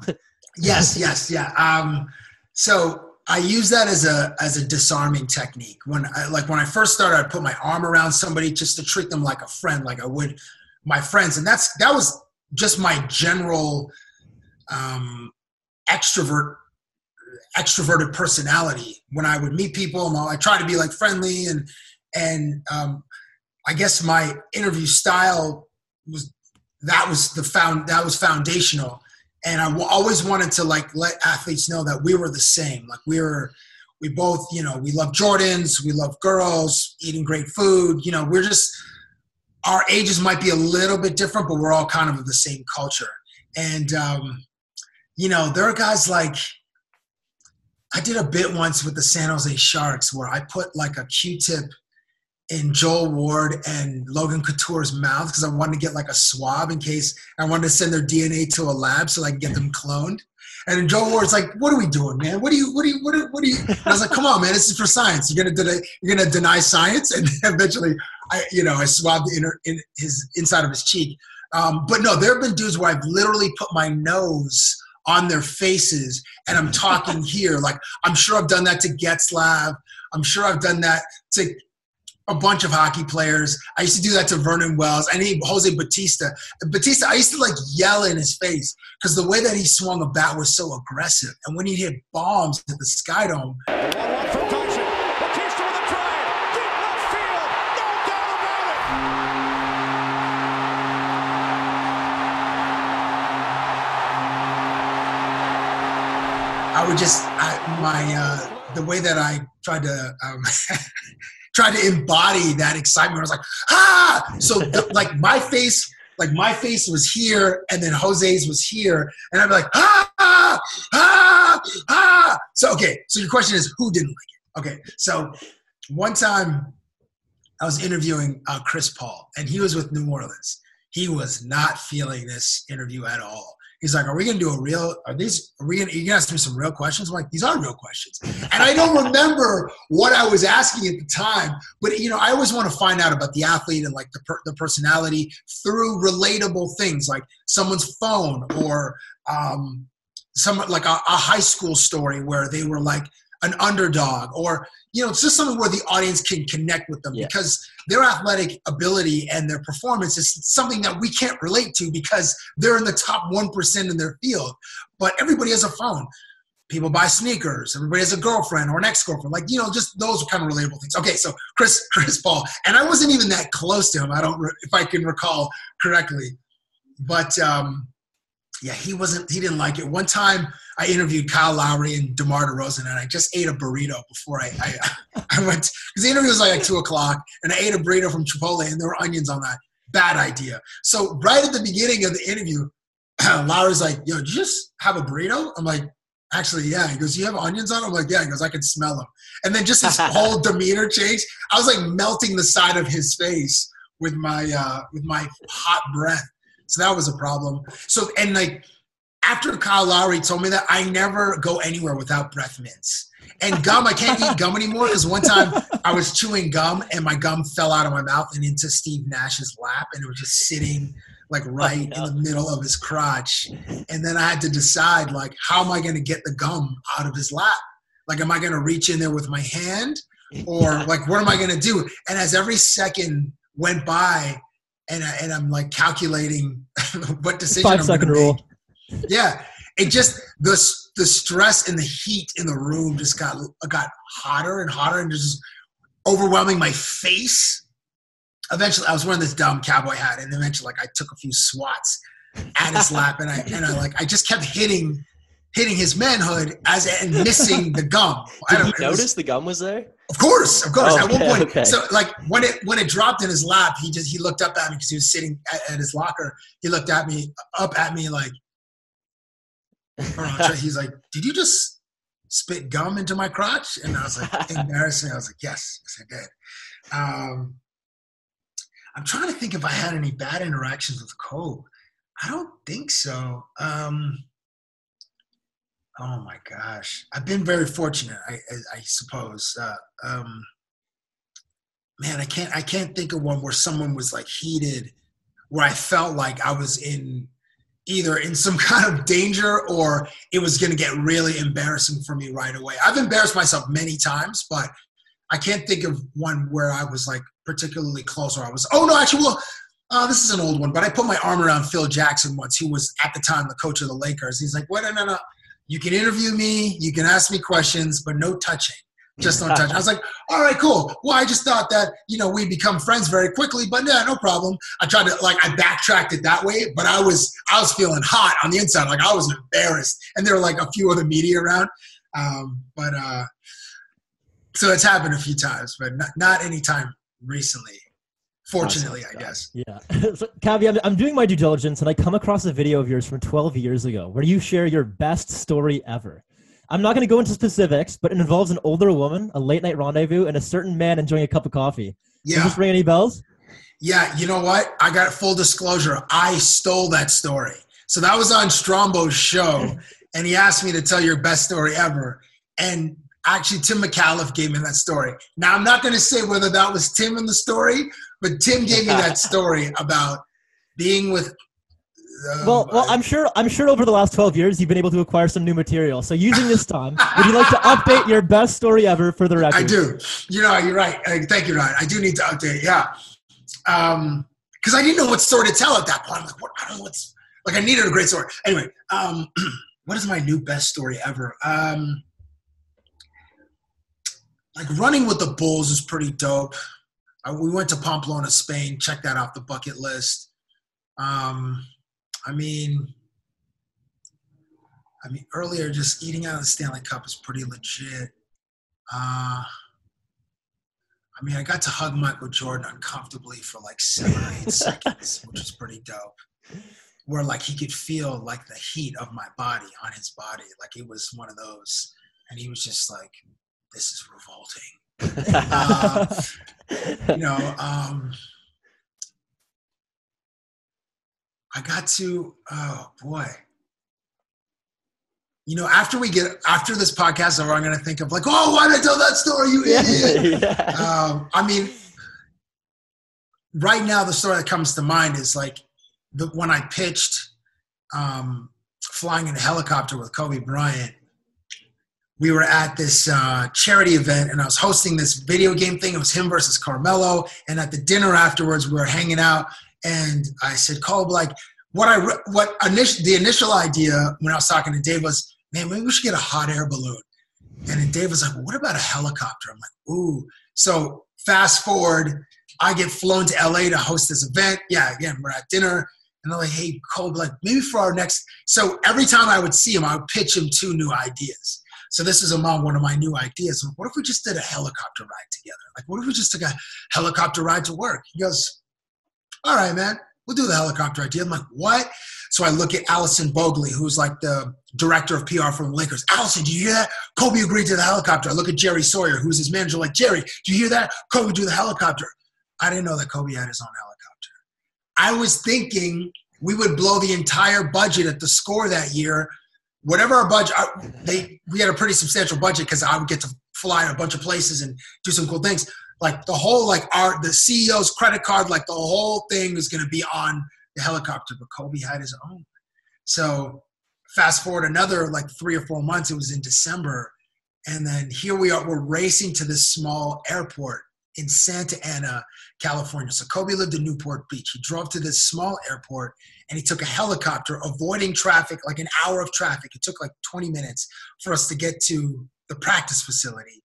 yes, yes, yeah. Um, so I use that as a as a disarming technique. When I like when I first started, I'd put my arm around somebody just to treat them like a friend, like I would my friends, and that's that was just my general um, extrovert extroverted personality. When I would meet people, I try to be like friendly and and um, I guess my interview style was that was the found that was foundational and I always wanted to like let athletes know that we were the same. Like we were, we both, you know, we love Jordans, we love girls, eating great food. You know, we're just our ages might be a little bit different, but we're all kind of the same culture. And um, you know, there are guys like I did a bit once with the San Jose Sharks where I put like a Q-tip in Joel Ward and Logan Couture's mouth because I wanted to get like a swab in case I wanted to send their DNA to a lab so I can get them cloned. And Joel Ward's like, "What are we doing, man? What are you? What are you? What are, what are you?" And I was like, "Come on, man! This is for science. You're gonna deny, you're gonna deny science." And eventually, I, you know, I swabbed the inner in his inside of his cheek. Um, but no, there have been dudes where I've literally put my nose on their faces and I'm talking here. Like I'm sure I've done that to Getzlaf. I'm sure I've done that to a bunch of hockey players. I used to do that to Vernon Wells. I need Jose Bautista. Bautista, I used to like yell in his face because the way that he swung a bat was so aggressive. And when he hit bombs at the Sky Dome. I would just I, my uh, the way that I tried to um, tried to embody that excitement. I was like, ah! So the, like my face, like my face was here, and then Jose's was here, and I'm like, ah, ah, ah, ah. So okay, so your question is, who didn't like it? Okay, so one time I was interviewing uh, Chris Paul, and he was with New Orleans. He was not feeling this interview at all. He's like, "Are we gonna do a real? Are these? Are we gonna? You gonna ask me some real questions?" I'm like, "These are real questions," and I don't remember what I was asking at the time. But you know, I always want to find out about the athlete and like the per, the personality through relatable things, like someone's phone or um, some like a, a high school story where they were like an underdog or you know it's just something where the audience can connect with them yeah. because their athletic ability and their performance is something that we can't relate to because they're in the top 1% in their field. But everybody has a phone. People buy sneakers. Everybody has a girlfriend or an ex-girlfriend. Like you know just those are kind of relatable things. Okay so chris chris paul. And i wasn't even that close to him. I don't if i can recall correctly. But um yeah, he wasn't. He didn't like it. One time, I interviewed Kyle Lowry and DeMar DeRozan, and I just ate a burrito before I I, I went because the interview was like at two o'clock, and I ate a burrito from Chipotle, and there were onions on that. Bad idea. So right at the beginning of the interview, Lowry's like, "Yo, did you just have a burrito?" I'm like, "Actually, yeah." He goes, "You have onions on?" I'm like, "Yeah." He goes, "I can smell them." And then just his whole demeanor changed. I was like melting the side of his face with my uh, with my hot breath. So that was a problem. So and like after Kyle Lowry told me that, I never go anywhere without breath mints. And gum, I can't eat gum anymore because one time I was chewing gum and my gum fell out of my mouth and into Steve Nash's lap and it was just sitting like oh, right oh, no. in the middle of his crotch. And then I had to decide like how am I going to get the gum out of his lap? Like am I going to reach in there with my hand or like what am I going to do? And as every second went by, and I, and I'm like calculating what decision. 5 I'm second rule. Yeah, it just the the stress and the heat in the room just got got hotter and hotter and just overwhelming my face. Eventually, I was wearing this dumb cowboy hat, and eventually, like I took a few swats at his lap, and I and I like I just kept hitting hitting his manhood as and missing the gum. Did I notice was, the gum was there? Of course, of course. Okay, at one point, okay. so like when it when it dropped in his lap, he just he looked up at me because he was sitting at, at, his locker. He looked at me up at me like, he's like, "Did you just spit gum into my crotch?" And I was like, embarrassing. I was like, "Yes, yes, I did." Um, I'm trying to think if I had any bad interactions with Kobe. I don't think so. Um, Oh my gosh, I've been very fortunate, I, I, I suppose. Uh, um, man, I can't I can't think of one where someone was like heated, where I felt like I was in either in some kind of danger or it was going to get really embarrassing for me right away. I've embarrassed myself many times, but I can't think of one where I was like particularly close or I was. Oh no, actually, well. Uh, this is an old one, but I put my arm around Phil Jackson once, He was at the time the coach of the Lakers. He's like, "What? No, no, no you can interview me, you can ask me questions, but no touching. Just don't touch. I was like, all right, cool. Well, I just thought that, you know, we become friends very quickly, but yeah, no problem. I tried to like I backtracked it that way, but I was I was feeling hot on the inside. Like I was embarrassed. And there were like a few other media around. Um, but uh so it's happened a few times, but not, not any time recently. Fortunately, I guess. Yeah. so, Cabbie, I'm, I'm doing my due diligence and I come across a video of yours from 12 years ago where you share your best story ever. I'm not going to go into specifics, but it involves an older woman, a late night rendezvous, and a certain man enjoying a cup of coffee. Yeah. Does this ring any bells? Yeah. You know what? I got full disclosure. I stole that story. So that was on Strombo's show, and he asked me to tell your best story ever. And actually, Tim McAuliffe gave me that story. Now, I'm not going to say whether that was Tim in the story but Tim gave me that story about being with. Um, well, well, I'm sure. I'm sure over the last 12 years, you've been able to acquire some new material. So, using this time, would you like to update your best story ever for the record? I do. You know, you're right. Thank you, Ryan. I do need to update. Yeah, because um, I didn't know what story to tell at that point. I'm like, what? I don't know what's like. I needed a great story. Anyway, um, what is my new best story ever? Um, like running with the Bulls is pretty dope we went to Pamplona, Spain. Check that off the bucket list. Um, I mean, I mean, earlier, just eating out of the Stanley Cup is pretty legit. Uh, I mean, I got to hug Michael Jordan uncomfortably for like seven or eight seconds, which was pretty dope. Where like he could feel like the heat of my body on his body, like it was one of those, and he was just like, "This is revolting." Uh, you know, um, I got to, oh boy. You know, after we get after this podcast over, I'm going to think of like, oh, why did I tell that story, you idiot? yeah. um, I mean, right now, the story that comes to mind is like the when I pitched um, flying in a helicopter with Kobe Bryant. We were at this uh, charity event, and I was hosting this video game thing. It was him versus Carmelo, and at the dinner afterwards, we were hanging out, and I said, Kobe, like, what I what initial the initial idea when I was talking to Dave was man, maybe we should get a hot air balloon. And then Dave was like, well, what about a helicopter? I'm like, ooh. So fast forward, I get flown to LA to host this event. Yeah, again, we're at dinner. And they're like, hey, Cole, like maybe for our next. So every time I would see him, I would pitch him two new ideas. So this is among one of my new ideas. What if we just did a helicopter ride together? Like, what if we just took a helicopter ride to work? He goes, all right, man, we'll do the helicopter idea. I'm like, what? So I look at Allison Bogley, who's like the director of PR for the Lakers. Allison, do you hear that? Kobe agreed to the helicopter. I look at Jerry Sawyer, who's his manager, like, Jerry, do you hear that? Kobe do the helicopter. I didn't know that Kobe had his own helicopter. I was thinking we would blow the entire budget at the score that year. Whatever our budget, I, they we had a pretty substantial budget because I would get to fly to a bunch of places and do some cool things. Like the whole like our the CEO's credit card, like the whole thing was going to be on the helicopter, but Kobe had his own. So fast forward another like three or four months, it was in December. And then here we are, we're racing to this small airport in Santa Ana, California. So Kobe lived in Newport Beach. He drove to this small airport and he took a helicopter, avoiding traffic, like an hour of traffic. It took like 20 minutes for us to get to the practice facility.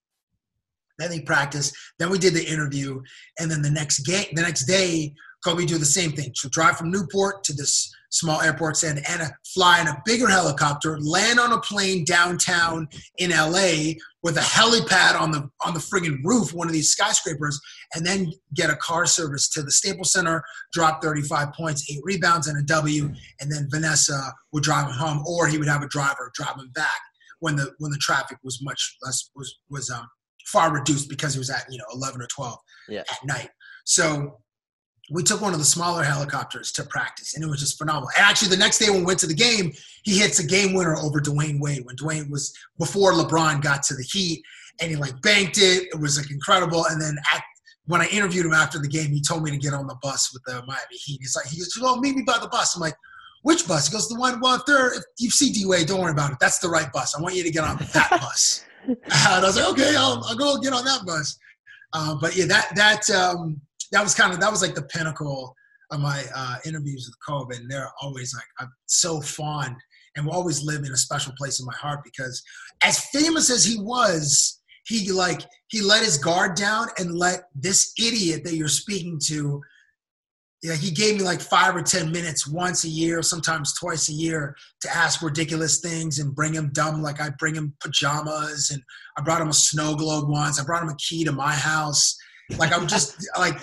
Then he practiced. Then we did the interview, and then the next game, the next day, Kobe do the same thing. She'll drive from Newport to this small airport, Santa Ana, fly in a bigger helicopter, land on a plane downtown in LA with a helipad on the on the friggin' roof, one of these skyscrapers, and then get a car service to the Staples Center, drop 35 points, eight rebounds, and a W, and then Vanessa would drive him home, or he would have a driver drive him back when the when the traffic was much less was was um far reduced because it was at you know 11 or 12 yeah. at night. So we took one of the smaller helicopters to practice, and it was just phenomenal. And actually, the next day when we went to the game, he hits a game winner over Dwyane Wade when Dwyane was before LeBron got to the Heat, and he like banked it. It was like incredible. And then at, when I interviewed him after the game, he told me to get on the bus with the Miami Heat. He's like, he goes, "Well, meet me by the bus." I'm like, "Which bus?" He goes, "The one. Well, if, there, if you see D Wade, don't worry about it. That's the right bus. I want you to get on that bus." and I was like, "Okay, I'll, I'll go get on that bus." Uh, but yeah, that that. Um, that was kind of that was like the pinnacle of my uh, interviews with Kobe, and they're always like I'm so fond and will always live in a special place in my heart because as famous as he was, he like he let his guard down and let this idiot that you're speaking to. Yeah, he gave me like five or ten minutes once a year, sometimes twice a year, to ask ridiculous things and bring him dumb. Like I bring him pajamas, and I brought him a snow globe once. I brought him a key to my house like I'm just like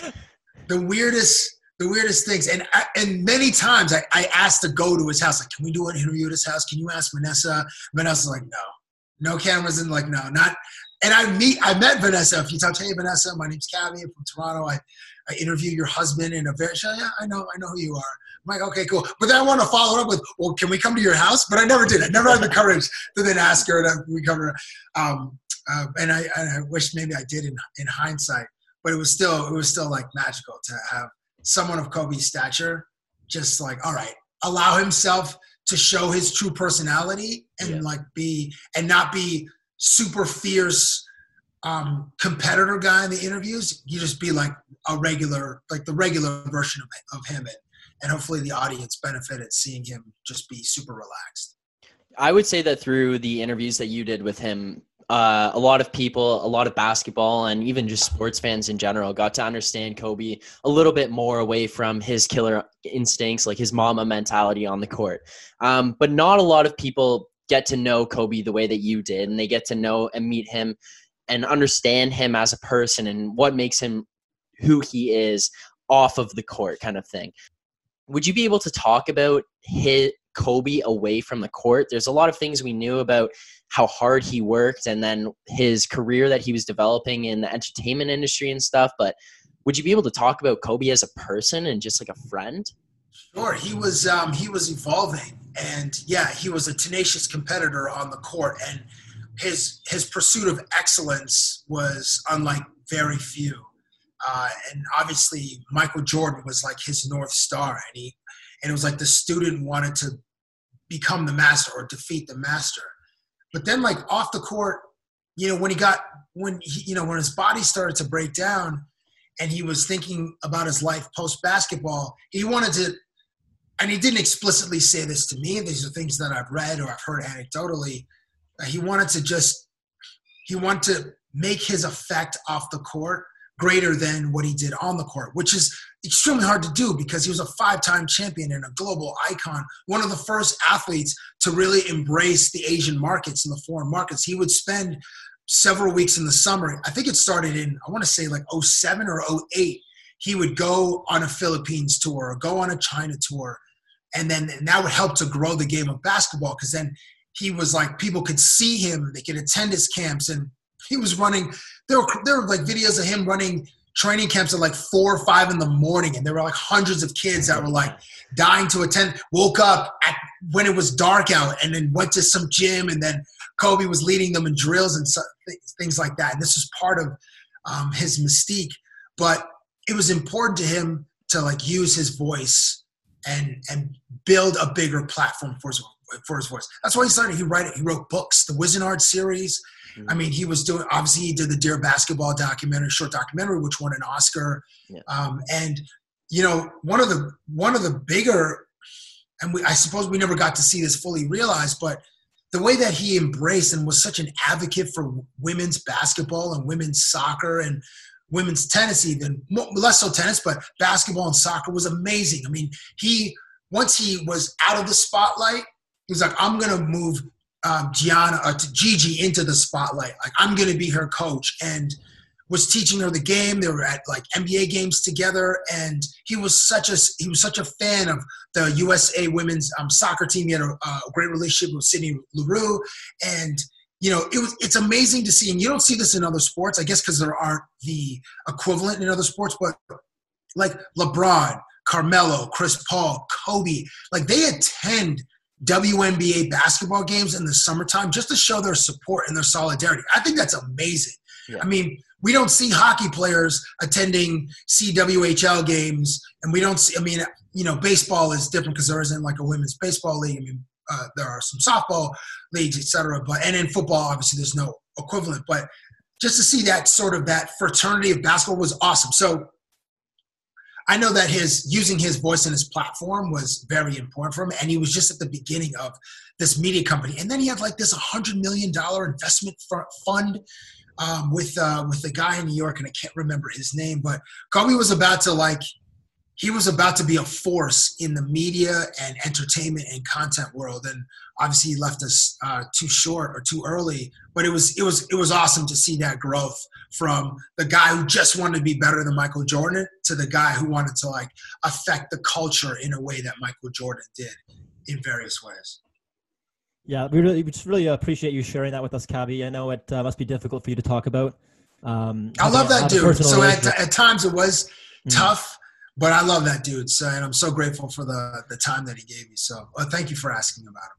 the weirdest, the weirdest things. And and many times I, I asked to go to his house. Like, can we do an interview at his house? Can you ask Vanessa? Vanessa's like, no, no cameras. And like, no, not. And I meet, I met Vanessa. If you talk, hey Vanessa, my name's Cabbie. I'm from Toronto. I, I interview your husband in a very. Yeah, I know, I know who you are. I'm like, okay, cool. But then I want to follow up with, well, can we come to your house? But I never did. I never had the courage to then ask her to we come to. Um, uh, and I, I wish maybe I did in in hindsight but it was still it was still like magical to have someone of Kobe's stature just like all right allow himself to show his true personality and yeah. like be and not be super fierce um, competitor guy in the interviews. You just be like a regular, like the regular version of, of him, and, and hopefully the audience benefited seeing him just be super relaxed. I would say that through the interviews that you did with him, uh, a lot of people, a lot of basketball, and even just sports fans in general got to understand Kobe a little bit more away from his killer instincts, like his Mamba mentality on the court. Um, but not a lot of people get to know Kobe the way that you did, and they get to know and meet him and understand him as a person and what makes him who he is off of the court, kind of thing. Would you be able to talk about his Kobe away from the court? There's a lot of things we knew about how hard he worked and then his career that he was developing in the entertainment industry and stuff, but would you be able to talk about Kobe as a person and just like a friend? Sure, he was um, he was evolving, and yeah, he was a tenacious competitor on the court, and his his pursuit of excellence was unlike very few. Uh, and obviously, Michael Jordan was like his north star, and he and it was like the student wanted to become the master or defeat the master. But then, like off the court, you know, when he got when he, you know when his body started to break down, and he was thinking about his life post basketball, he wanted to and he didn't explicitly say this to me. These are things that I've read or I've heard anecdotally. He wanted to just he wanted to make his effect off the court greater than what he did on the court, which is extremely hard to do because he was a five-time champion and a global icon, one of the first athletes to really embrace the Asian markets and the foreign markets. He would spend several weeks in the summer. I think it started in I want to say like 07 or 08. He would go on a Philippines tour or go on a China tour and then and that would help to grow the game of basketball because then he was like people could see him they could attend his camps and he was running there were there were like videos of him running training camps at like four or five in the morning and there were like hundreds of kids that were like dying to attend woke up at when it was dark out and then went to some gym and then kobe was leading them in drills and so, things like that and this was part of um, his mystique but it was important to him to like use his voice and and build a bigger platform for his for his voice. That's why he started. He wrote he wrote books, the Wizenard series. Mm-hmm. I mean, he was doing obviously he did the Dear Basketball documentary, short documentary, which won an Oscar. Yeah. Um, and you know, one of the one of the bigger, and we, I suppose we never got to see this fully realized, but the way that he embraced and was such an advocate for women's basketball and women's soccer and women's tennis even less so tennis but basketball and soccer was amazing i mean he once he was out of the spotlight he was like i'm gonna move um, gianna uh, to gigi into the spotlight. Like i'm gonna be her coach and was teaching her the game. They were at like nba games together and he was such a he was such a fan of the usa women's um, soccer team. He had a, a great relationship with sydney Leroux, and you know, it was it's amazing to see, and you don't see this in other sports, I guess, because there aren't the equivalent in other sports, but like LeBron, Carmelo, Chris Paul, Kobe, like they attend WNBA basketball games in the summertime just to show their support and their solidarity. I think that's amazing. Yeah. I mean, we don't see hockey players attending CWHL games, and we don't see. I mean, you know, baseball is different because there isn't like a women's baseball league. I mean, uh, there are some softball leagues, etc. But and in football, obviously, there's no equivalent. But just to see that sort of that fraternity of basketball was awesome. So I know that his using his voice and his platform was very important for him, and he was just at the beginning of this media company. And then he had like this hundred million dollar investment fund um, with uh, with the guy in New York, and I can't remember his name, but Kobe was about to like he was about to be a force in the media and entertainment and content world and obviously he left us uh, too short or too early but it was it was it was awesome to see that growth from the guy who just wanted to be better than michael jordan to the guy who wanted to like affect the culture in a way that michael jordan did in various ways yeah we really we just really appreciate you sharing that with us Cabbie. i know it uh, must be difficult for you to talk about um, i love that dude so at, at, times it was mm. tough but I love that dude. So, and I'm so grateful for the the time that he gave me. So, uh, thank you for asking about him.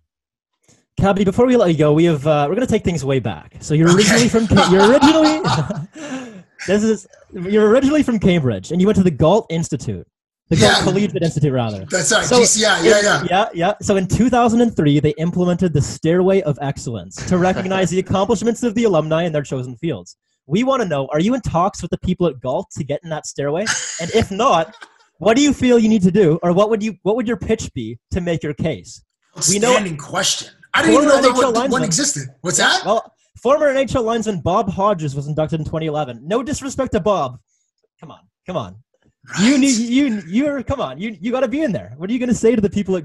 Cabbie, before we let you go, we have uh, we're going to take things way back. So you're originally okay. from you're originally this is you're originally from Cambridge, and you went to the Galt Institute, the yeah. Galt Collegiate Institute, rather. That's right. So, GCI, yeah, yeah, yeah, yeah. So in 2003, they implemented the Stairway of Excellence to recognize the accomplishments of the alumni in their chosen fields. We want to know: Are you in talks with the people at Galt to get in that stairway? And if not, what do you feel you need to do, or what would you what would your pitch be to make your case? We know Standing question. I didn't even know that one, one existed. What's that? Well, former NHL linesman Bob Hodges was inducted in 2011. No disrespect to Bob. Come on, come on. Right. You need you you're come on. You you got to be in there. What are you going to say to the people at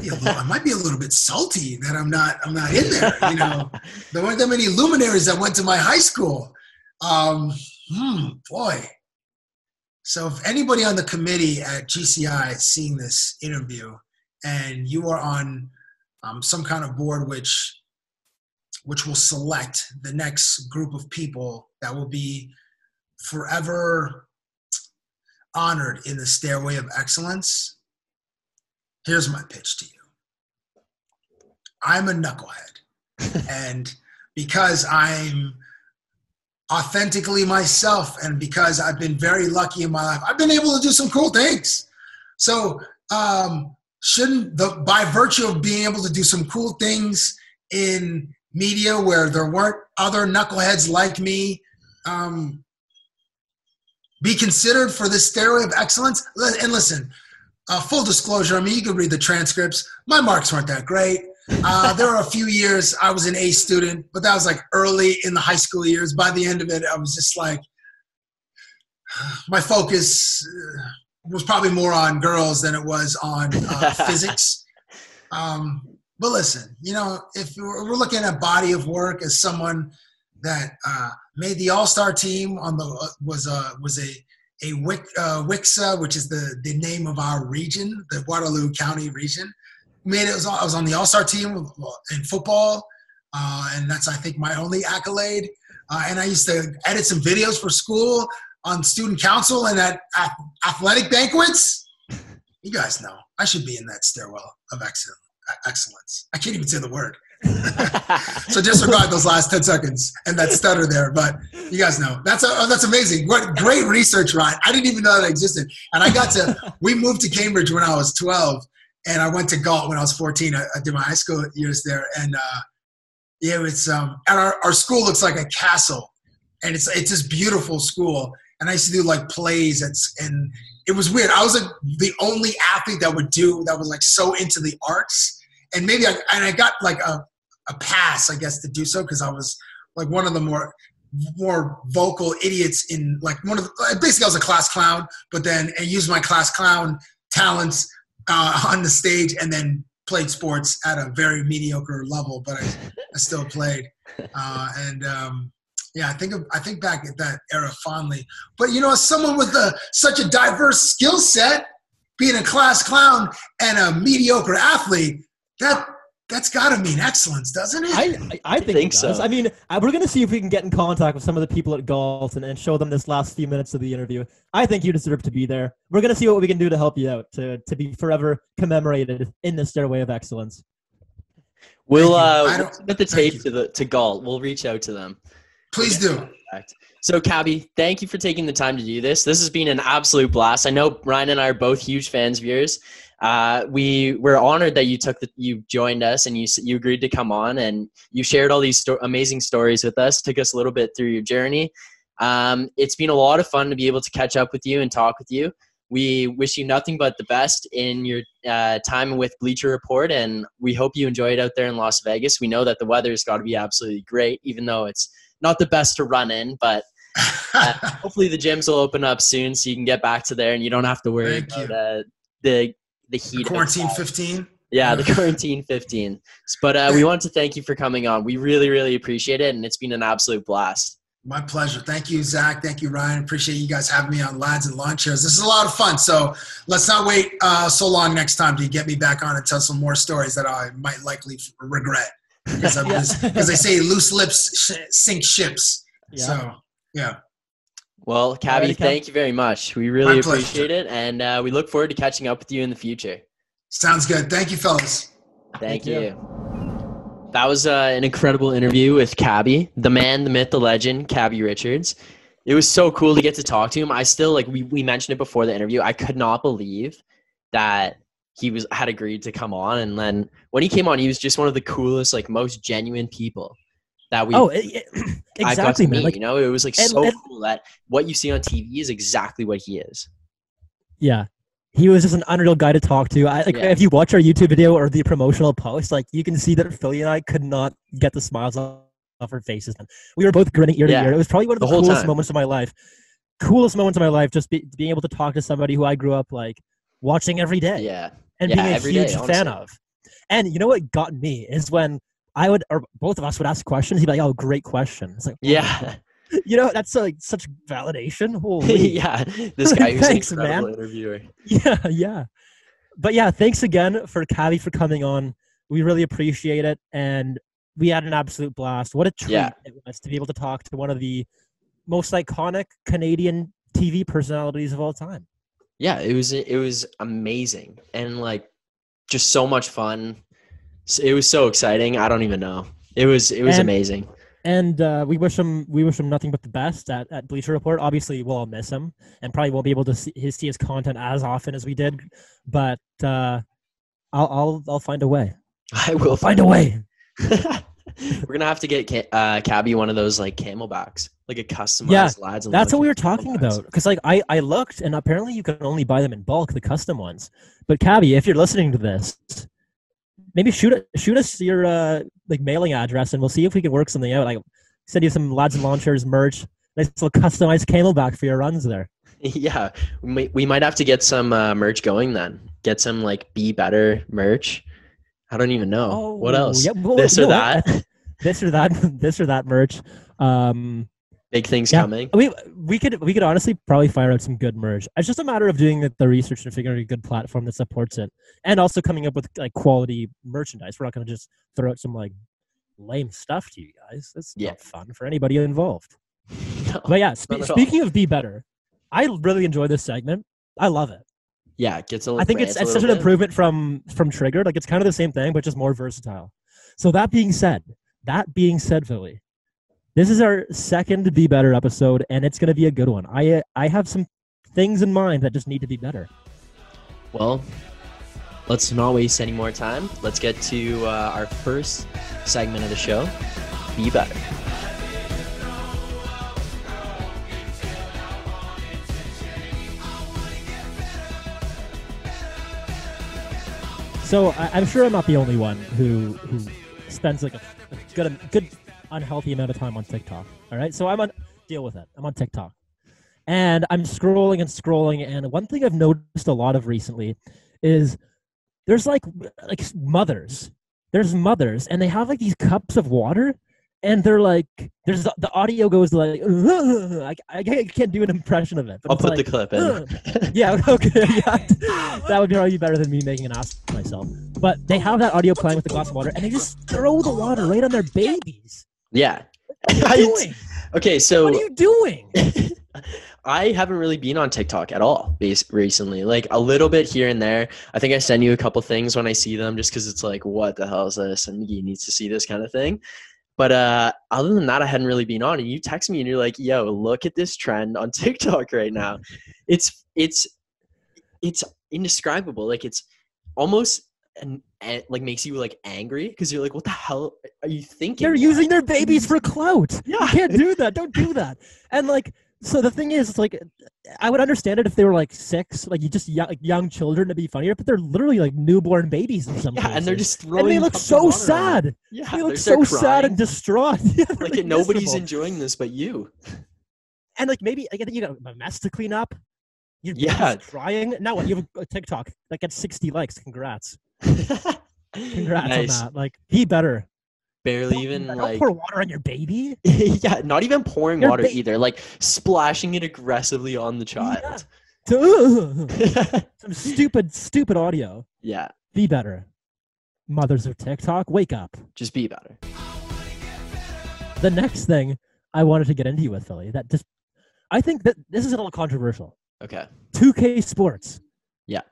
be a little, I might be a little bit salty that I'm not I'm not in there. You know, there weren't that many luminaries that went to my high school. Um, hmm, boy. So if anybody on the committee at GCI is seeing this interview, and you are on um, some kind of board which which will select the next group of people that will be forever honored in the stairway of excellence. Here's my pitch to you. I'm a knucklehead. And because i'm authentically myself and because i've been very lucky in my life i've been able to do some cool things. So um, shouldn't the by virtue of being able to do some cool things in media where there weren't other knuckleheads like me um, be considered for this stairway of excellence? And listen uh, full disclosure i mean you can read the transcripts. My marks weren't that great. Uh, there were a few years i was an a student but that was like early in the high school years. By the end of it i was just like my focus uh, was probably more on girls than it was on uh, physics. Um, but listen, you know, if we're looking at body of work as someone that uh, made the All Star team on the uh, was a was a a Wic, uh, WIXA, which is the the name of our region, the Waterloo County region. Made it was I was on the All Star team in football, uh, and that's I think my only accolade. Uh, and I used to edit some videos for school on student council and at, at athletic banquets. You guys know I should be in that stairwell of excellence. I can't even say the word. so disregard those last 10 seconds and that stutter there but you guys know that's a, oh, that's amazing what great research ryan i didn't even know that existed and i got to we moved to cambridge when i was 12 and i went to galt when i was 14 i, I did my high school years there and uh, yeah it's um and our, our school looks like a castle and it's it's this beautiful school and I used to do like plays and, and it was weird. I was like the only athlete that would do that was like so into the arts, and maybe I and I got like a a pass, I guess, to do so because I was like one of the more more vocal idiots in like one of the, basically I was a class clown, but then I used my class clown talents uh, on the stage and then played sports at a very mediocre level, but I, I still played. Uh, and um, yeah, I think of, I think back at that era fondly. But you know, as someone with a, such a diverse skill set, being a class clown and a mediocre athlete, that that's got to mean excellence, doesn't it? I I, think, think so. I mean, uh, we're going to see if we can get in contact with some of the people at Galt and, and show them this last few minutes of the interview. I think you deserve to be there. We're going to see what we can do to help you out to to be forever commemorated in the stairway of excellence. We'll uh, we'll submit the tape to the to Galt. We'll reach out to them. Please do. So, Cabbie, thank you for taking the time to do this. This has been an absolute blast. I know Ryan and I are both huge fans of yours. Uh, we were honored that you took the, you joined us and you you agreed to come on and you shared all these sto- amazing stories with us. Took us a little bit through your journey. Um, it's been a lot of fun to be able to catch up with you and talk with you. We wish you nothing but the best in your uh, time with Bleacher Report, and we hope you enjoy it out there in Las Vegas. We know that the weather's got to be absolutely great, even though it's not the best to run in, but uh, hopefully the gyms will open up soon so you can get back to there and you don't have to worry Thank about uh, the the heat. The quarantine 15. Yeah, the quarantine 15. But uh, we want to thank you for coming on. We really, really appreciate it, and it's been an absolute blast. My pleasure. Thank you, Zach. Thank you, Ryan. Appreciate you guys having me on Lads and Lawn Chairs. This is a lot of fun. So let's not wait uh, so long next time to get me back on and tell some more stories that I might likely regret because yeah. they say loose lips sh- sink ships. Yeah. So yeah. Well, Cabbie, thank you very much. We really appreciate it, and uh, we look forward to catching up with you in the future. Sounds good. Thank you, fellas. Thank, thank you. you. That was uh, an incredible interview with Cabbie, the man, the myth, the legend, Cabbie Richards. It was so cool to get to talk to him. I still like we we mentioned it before the interview. I could not believe that he was had agreed to come on and then when he came on he was just one of the coolest like most genuine people that we oh it, exactly man meet, like, you know? It was like and, so and, cool that what you see on tv is exactly what he is. Yeah. He was just an unreal guy to talk to. I like yeah. if you watch our youtube video or the promotional post like you can see that philly and i could not get the smiles off our faces Man. we were both grinning ear to ear. It was probably one of the, the coolest time. moments of my life. Coolest moments of my life just be, being able to talk to somebody who i grew up like watching every day. Yeah and Yeah, being a every day, huge fan of. And you know what got me is when I would, or both of us would ask questions. He'd be like, "Oh, great question." It's like, Yeah. you know, that's like such validation. Holy, yeah. This guy who's Thanks, an incredible man. interviewer. yeah, yeah. But yeah, thanks again for Cabbie for coming on. We really appreciate it, and we had an absolute blast. What a treat Yeah. it was to be able to talk to one of the most iconic Canadian TV personalities of all time. Yeah, it was it was amazing and like just so much fun. It was so exciting. I don't even know. It was it was And- amazing. And uh, we wish him we wish him nothing but the best at, at Bleacher Report. Obviously, we'll all miss him, and probably won't be able to see his, see his content as often as we did. But uh, I'll I'll I'll find a way. I will Find a way. We're gonna have to get uh, Cabbie one of those like camelbacks, like a customized Yeah, lads. and That's what we were talking camelbacks. about. Because like I, I looked and apparently you can only buy them in bulk, the custom ones. But Cabbie, if you're listening to this, maybe shoot shoot us your uh, like mailing address and we'll see if we can work something out. Like send you some lads and Lawn Chairs merch, nice little customized camelback for your runs there. yeah, we might, we might have to get some uh, merch going then. Get some like be better merch. I don't even know what else. Oh, Yeah, well, this or know that. this or that, this or that merch. Um, Big things Yeah. coming. we we could we could honestly probably fire out some good merch. It's just a matter of doing the, the research and figuring out a good platform that supports it, and also coming up with like quality merchandise. We're not going to just throw out some like lame stuff to you guys. That's Yeah. not fun for anybody involved. No. But yeah, spe- not at all. speaking of be better, I really enjoy this segment. I love it. Yeah, it gets a little. I think it's, it's such an improvement from from Triggered. Like it's kind of the same thing, but just more versatile. So that being said, that being said, Philly, this is our second Be Better episode, and it's going to be a good one. I I have some things in mind that just need to be better. Well, let's not waste any more time. Let's get to uh, our first segment of the show. Be better. So I, I'm sure I'm not the only one who who spends like a, a good good unhealthy amount of time on TikTok. All right, so I'm on deal with it. I'm on TikTok, and I'm scrolling and scrolling. And one thing I've noticed a lot of recently is there's like like mothers. There's mothers, and they have like these cups of water, and they're like, there's the, audio goes like, I, I can't- do an impression of it. I'll put like, the clip in. yeah, okay, yeah. That would probably be better than me making an ass of myself. But they have that audio playing with the glass of water, and they just throw the water right on their babies. yeah. What are you doing? okay, so What are you doing? I haven't really been on TikTok at all bas- recently. Like a little bit here and there. I think I send you a couple things when I see them, just because it's like, what the hell is this? And you need to see this kind of thing. But uh, other than that, I hadn't really been on. And you text me and you're like, "Yo, look at this trend on TikTok right now. It's it's it's indescribable. Like it's almost and like makes you like angry because you're like, what the hell are you thinking? They're using their babies for clout. Yeah. You can't do that. Don't do that. And like, so the thing is, it's like, I would understand it if they were like six, like you just young, like young children to be funnier, but they're literally like newborn babies in some Yeah, and they're just throwing. and they look so around. sad. Yeah, They look so sad and distraught. Yeah, like like, nobody's miserable. enjoying this but you. and like maybe like, you got a mess to clean up. You're Yeah. just crying. Now what? You have a, TikTok that gets 60 likes. Congrats. Congrats nice. on that. Like, he better. Barely Don't, even don't like pour water on your baby. yeah, not even pouring Your water ba- either. Like splashing it aggressively on the child. Some stupid, stupid audio. yeah, Be better. Mothers of TikTok, wake up. just be better. The next thing I wanted to get into with Philly that just, I think that this is a little controversial. Okay. 2K Sports. Yeah.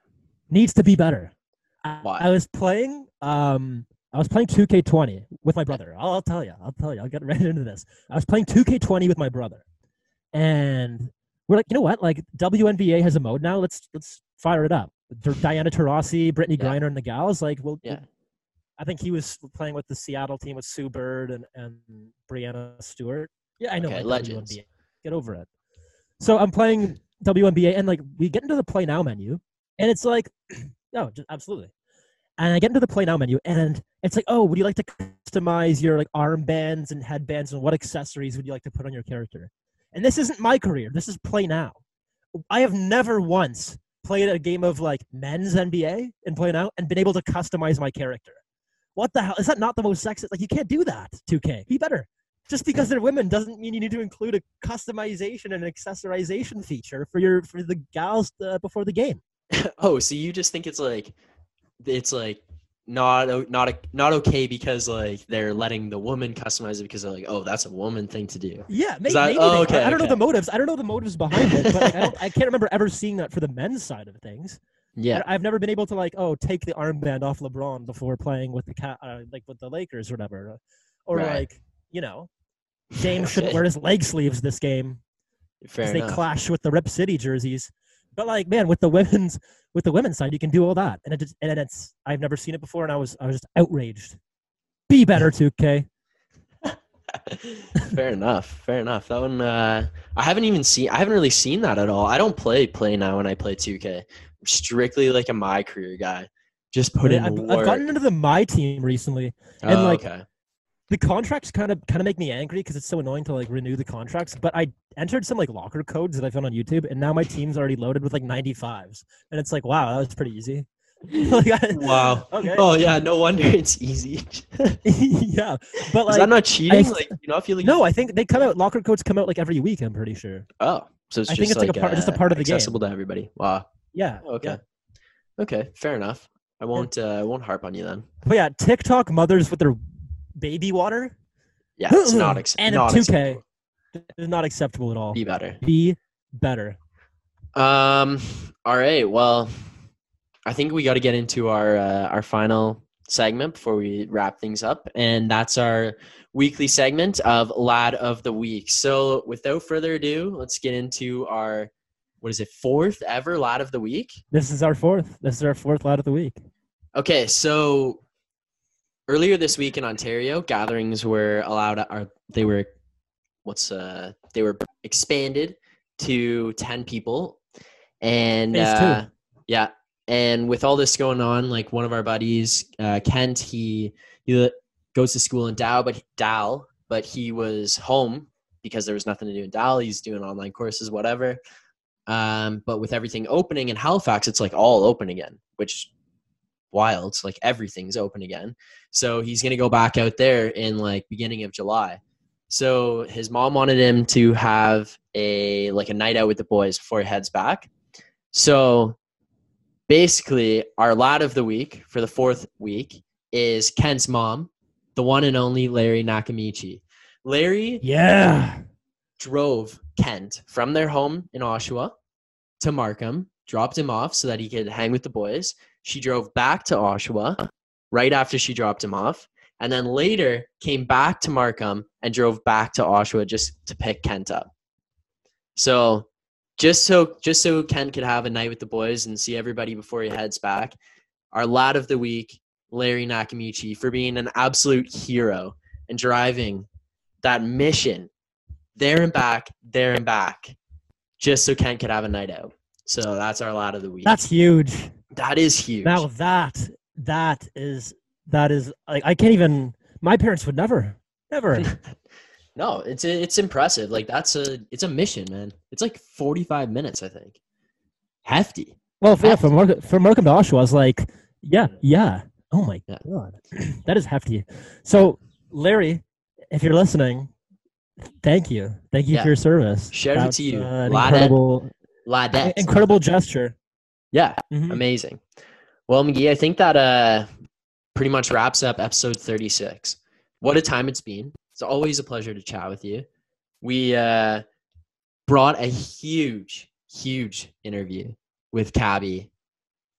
Needs to be better. I, Why? I was playing um I was playing 2K20 with my brother. I'll, I'll tell you. I'll tell you. I'll get right into this. I was playing 2K20 with my brother. And we're like, you know what? Like WNBA has a mode now. Let's let's fire it up. Diana Taurasi, Brittney Yeah. Griner, and the gals. Like, well, Yeah. I think he was playing with the Seattle team with Sue Bird and, and Breanna Stewart. Yeah, I know. Okay, like legends. WNBA. Get over it. So I'm playing WNBA, and like we get into the play now menu, and it's like, oh, just, absolutely. And I get into the play now menu, and it's like, oh, would you like to customize your like armbands and headbands, and what accessories would you like to put on your character? And this isn't my career. This is play now. I have never once played a game of like men's NBA and play now and been able to customize my character. What the hell? Is that not the most sexist? Like, you can't do that, 2K. Be better. Just because they're women doesn't mean you need to include a customization and accessorization feature for your for the gals uh, before the game. oh, so you just think it's like it's like not not a, not okay because like they're letting the woman customize it because they're like, oh, that's a woman thing to do. Yeah, maybe, that- maybe oh, okay, I, I don't know the motives. I don't know the motives behind it, but like, I, I can't remember ever seeing that for the men's side of things. Yeah, I- I've never been able to like, oh, take the armband off LeBron before playing with the cat, uh, like with the Lakers or whatever, or Right. like, you know, James shouldn't wear his leg sleeves this game fair because they enough. clash with the Rip City jerseys. But like, man, with the women's with the women's side, you can do all that, and it just, and it's I've never seen it before, and I was I was just outraged. Be better, 2K. fair enough. Fair enough. That one, uh, I haven't even seen. I haven't really seen that at all. I don't play play now when I play 2K. I'm strictly like a my career guy. Just put in I've, I've gotten into the my team recently. and, oh, like, okay. The contracts kind of kind of make me angry because it's so annoying to like renew the contracts. But I entered some like locker codes that I found on YouTube, and now my team's already loaded with like 95s, and it's like, wow, that was pretty easy. Like, I- Wow. Okay. Oh yeah, no wonder it's easy. yeah, but Is like, that not cheating? I- like you not feeling? no, I think they come out. Locker codes come out like every week. I'm pretty sure. Oh, so it's I just think it's like like a part- just a part of the game. accessible to everybody. Wow. Yeah. Okay. yeah. Okay. Fair enough. I won't. Uh, I won't harp on you then. But yeah, TikTok mothers with their baby water Yeah, it's not ex- and not 2K acceptable. is not acceptable at all. Be better. Be better. Um. All right. Well, I think we got to get into our uh, our final segment before we wrap things up, and that's our weekly segment of Lad of the Week. So, without further ado, let's get into our what is it fourth ever Lad of the Week. This is our fourth. This is our fourth Lad of the week. Okay, so earlier this week in Ontario, gatherings were allowed. Are they were what's uh they were expanded to ten people, and uh, yeah, and with all this going on, like one of our buddies, uh, Kent, he he goes to school in Dow, but Dal, but he was home because there was nothing to do in Dal. He's doing online courses, whatever. Um, but with everything opening in Halifax, it's like all open again, which wild. Like everything's open again. So he's gonna go back out there in like beginning of July. So his mom wanted him to have a like a night out with the boys before he heads back. So basically, our lad of the week for the fourth week is Kent's mom, the one and only Larry Nakamichi. Larry Yeah. drove Kent from their home in Oshawa to Markham, dropped him off so that he could hang with the boys. She drove back to Oshawa right after she dropped him off, and then later came back to Markham and drove back to Oshawa just to pick Kent up. So just so just so Kent could have a night with the boys and see everybody before he heads back, our lad of the week, Larry Nakamichi, for being an absolute hero and driving that mission there and back, there and back, just so Kent could have a night out. So that's our lot of the week. That's huge. that is huge. Now that that is that is like I can't even. My parents would never, never. no, it's it's impressive. Like that's a it's a mission, man. It's like forty five minutes, I think. Hefty. Well, for, yeah, for Markham, from Markham to Oshawa, I was like, yeah, yeah. Oh my Yeah. god, that is hefty. So, Larry, if you're listening, thank you, thank you Yeah. for your service. Shout out to you. uh, incredible, Ladette. incredible gesture. Yeah, Mhm. amazing. Well, McGee, I think that uh pretty much wraps up episode 36. What a time it's been. It's always a pleasure to chat with you. We uh brought a huge, huge interview with Cabbie.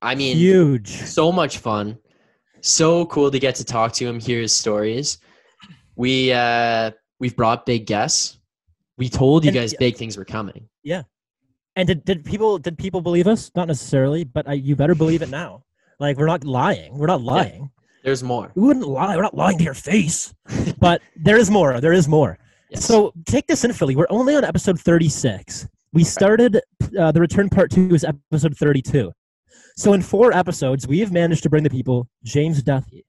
I mean, Huge. so much fun. So cool to get to talk to him, hear his stories. We uh we've brought big guests. We told you And- guys big things were coming. And did, did people did people believe us? Not necessarily, but I, you better believe it now. Like we're not lying. We're not lying. There's more. We wouldn't lie. We're not lying to your face. but there is more. There is more. Yes. So take this in, Philly. We're only on episode 36. We started uh, the return part two is episode 32. So in four episodes, we have managed to bring the people James Duthie,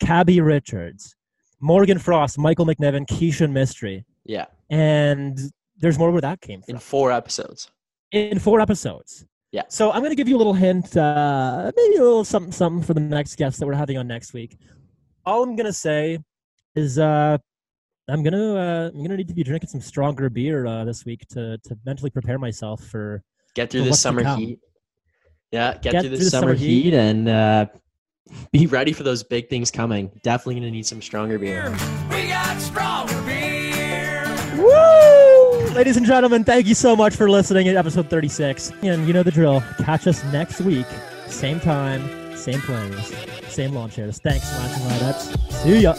Cabbie Richards, Morgan Frost, Michael McNevin, Keisha Mystery, yeah, and there's more where that came from. in four episodes. In four episodes. Yeah. So I'm gonna give you a little hint, uh, maybe a little something, something for the next guest that we're having on next week. All I'm gonna say is, uh, I'm gonna, uh, I'm gonna need to be drinking some stronger beer uh, this week to to mentally prepare myself for. Get through For the summer heat. Yeah, get, Get through the through the summer, summer heat. heat and uh, be ready for those big things coming. Definitely gonna need some stronger beer. We got stronger beer. Woo! Ladies and gentlemen, thank you so much for listening to episode 36. And you know the drill. Catch us next week, same time, same planes, same lawn chairs. Thanks, Launching Ridettes. See ya.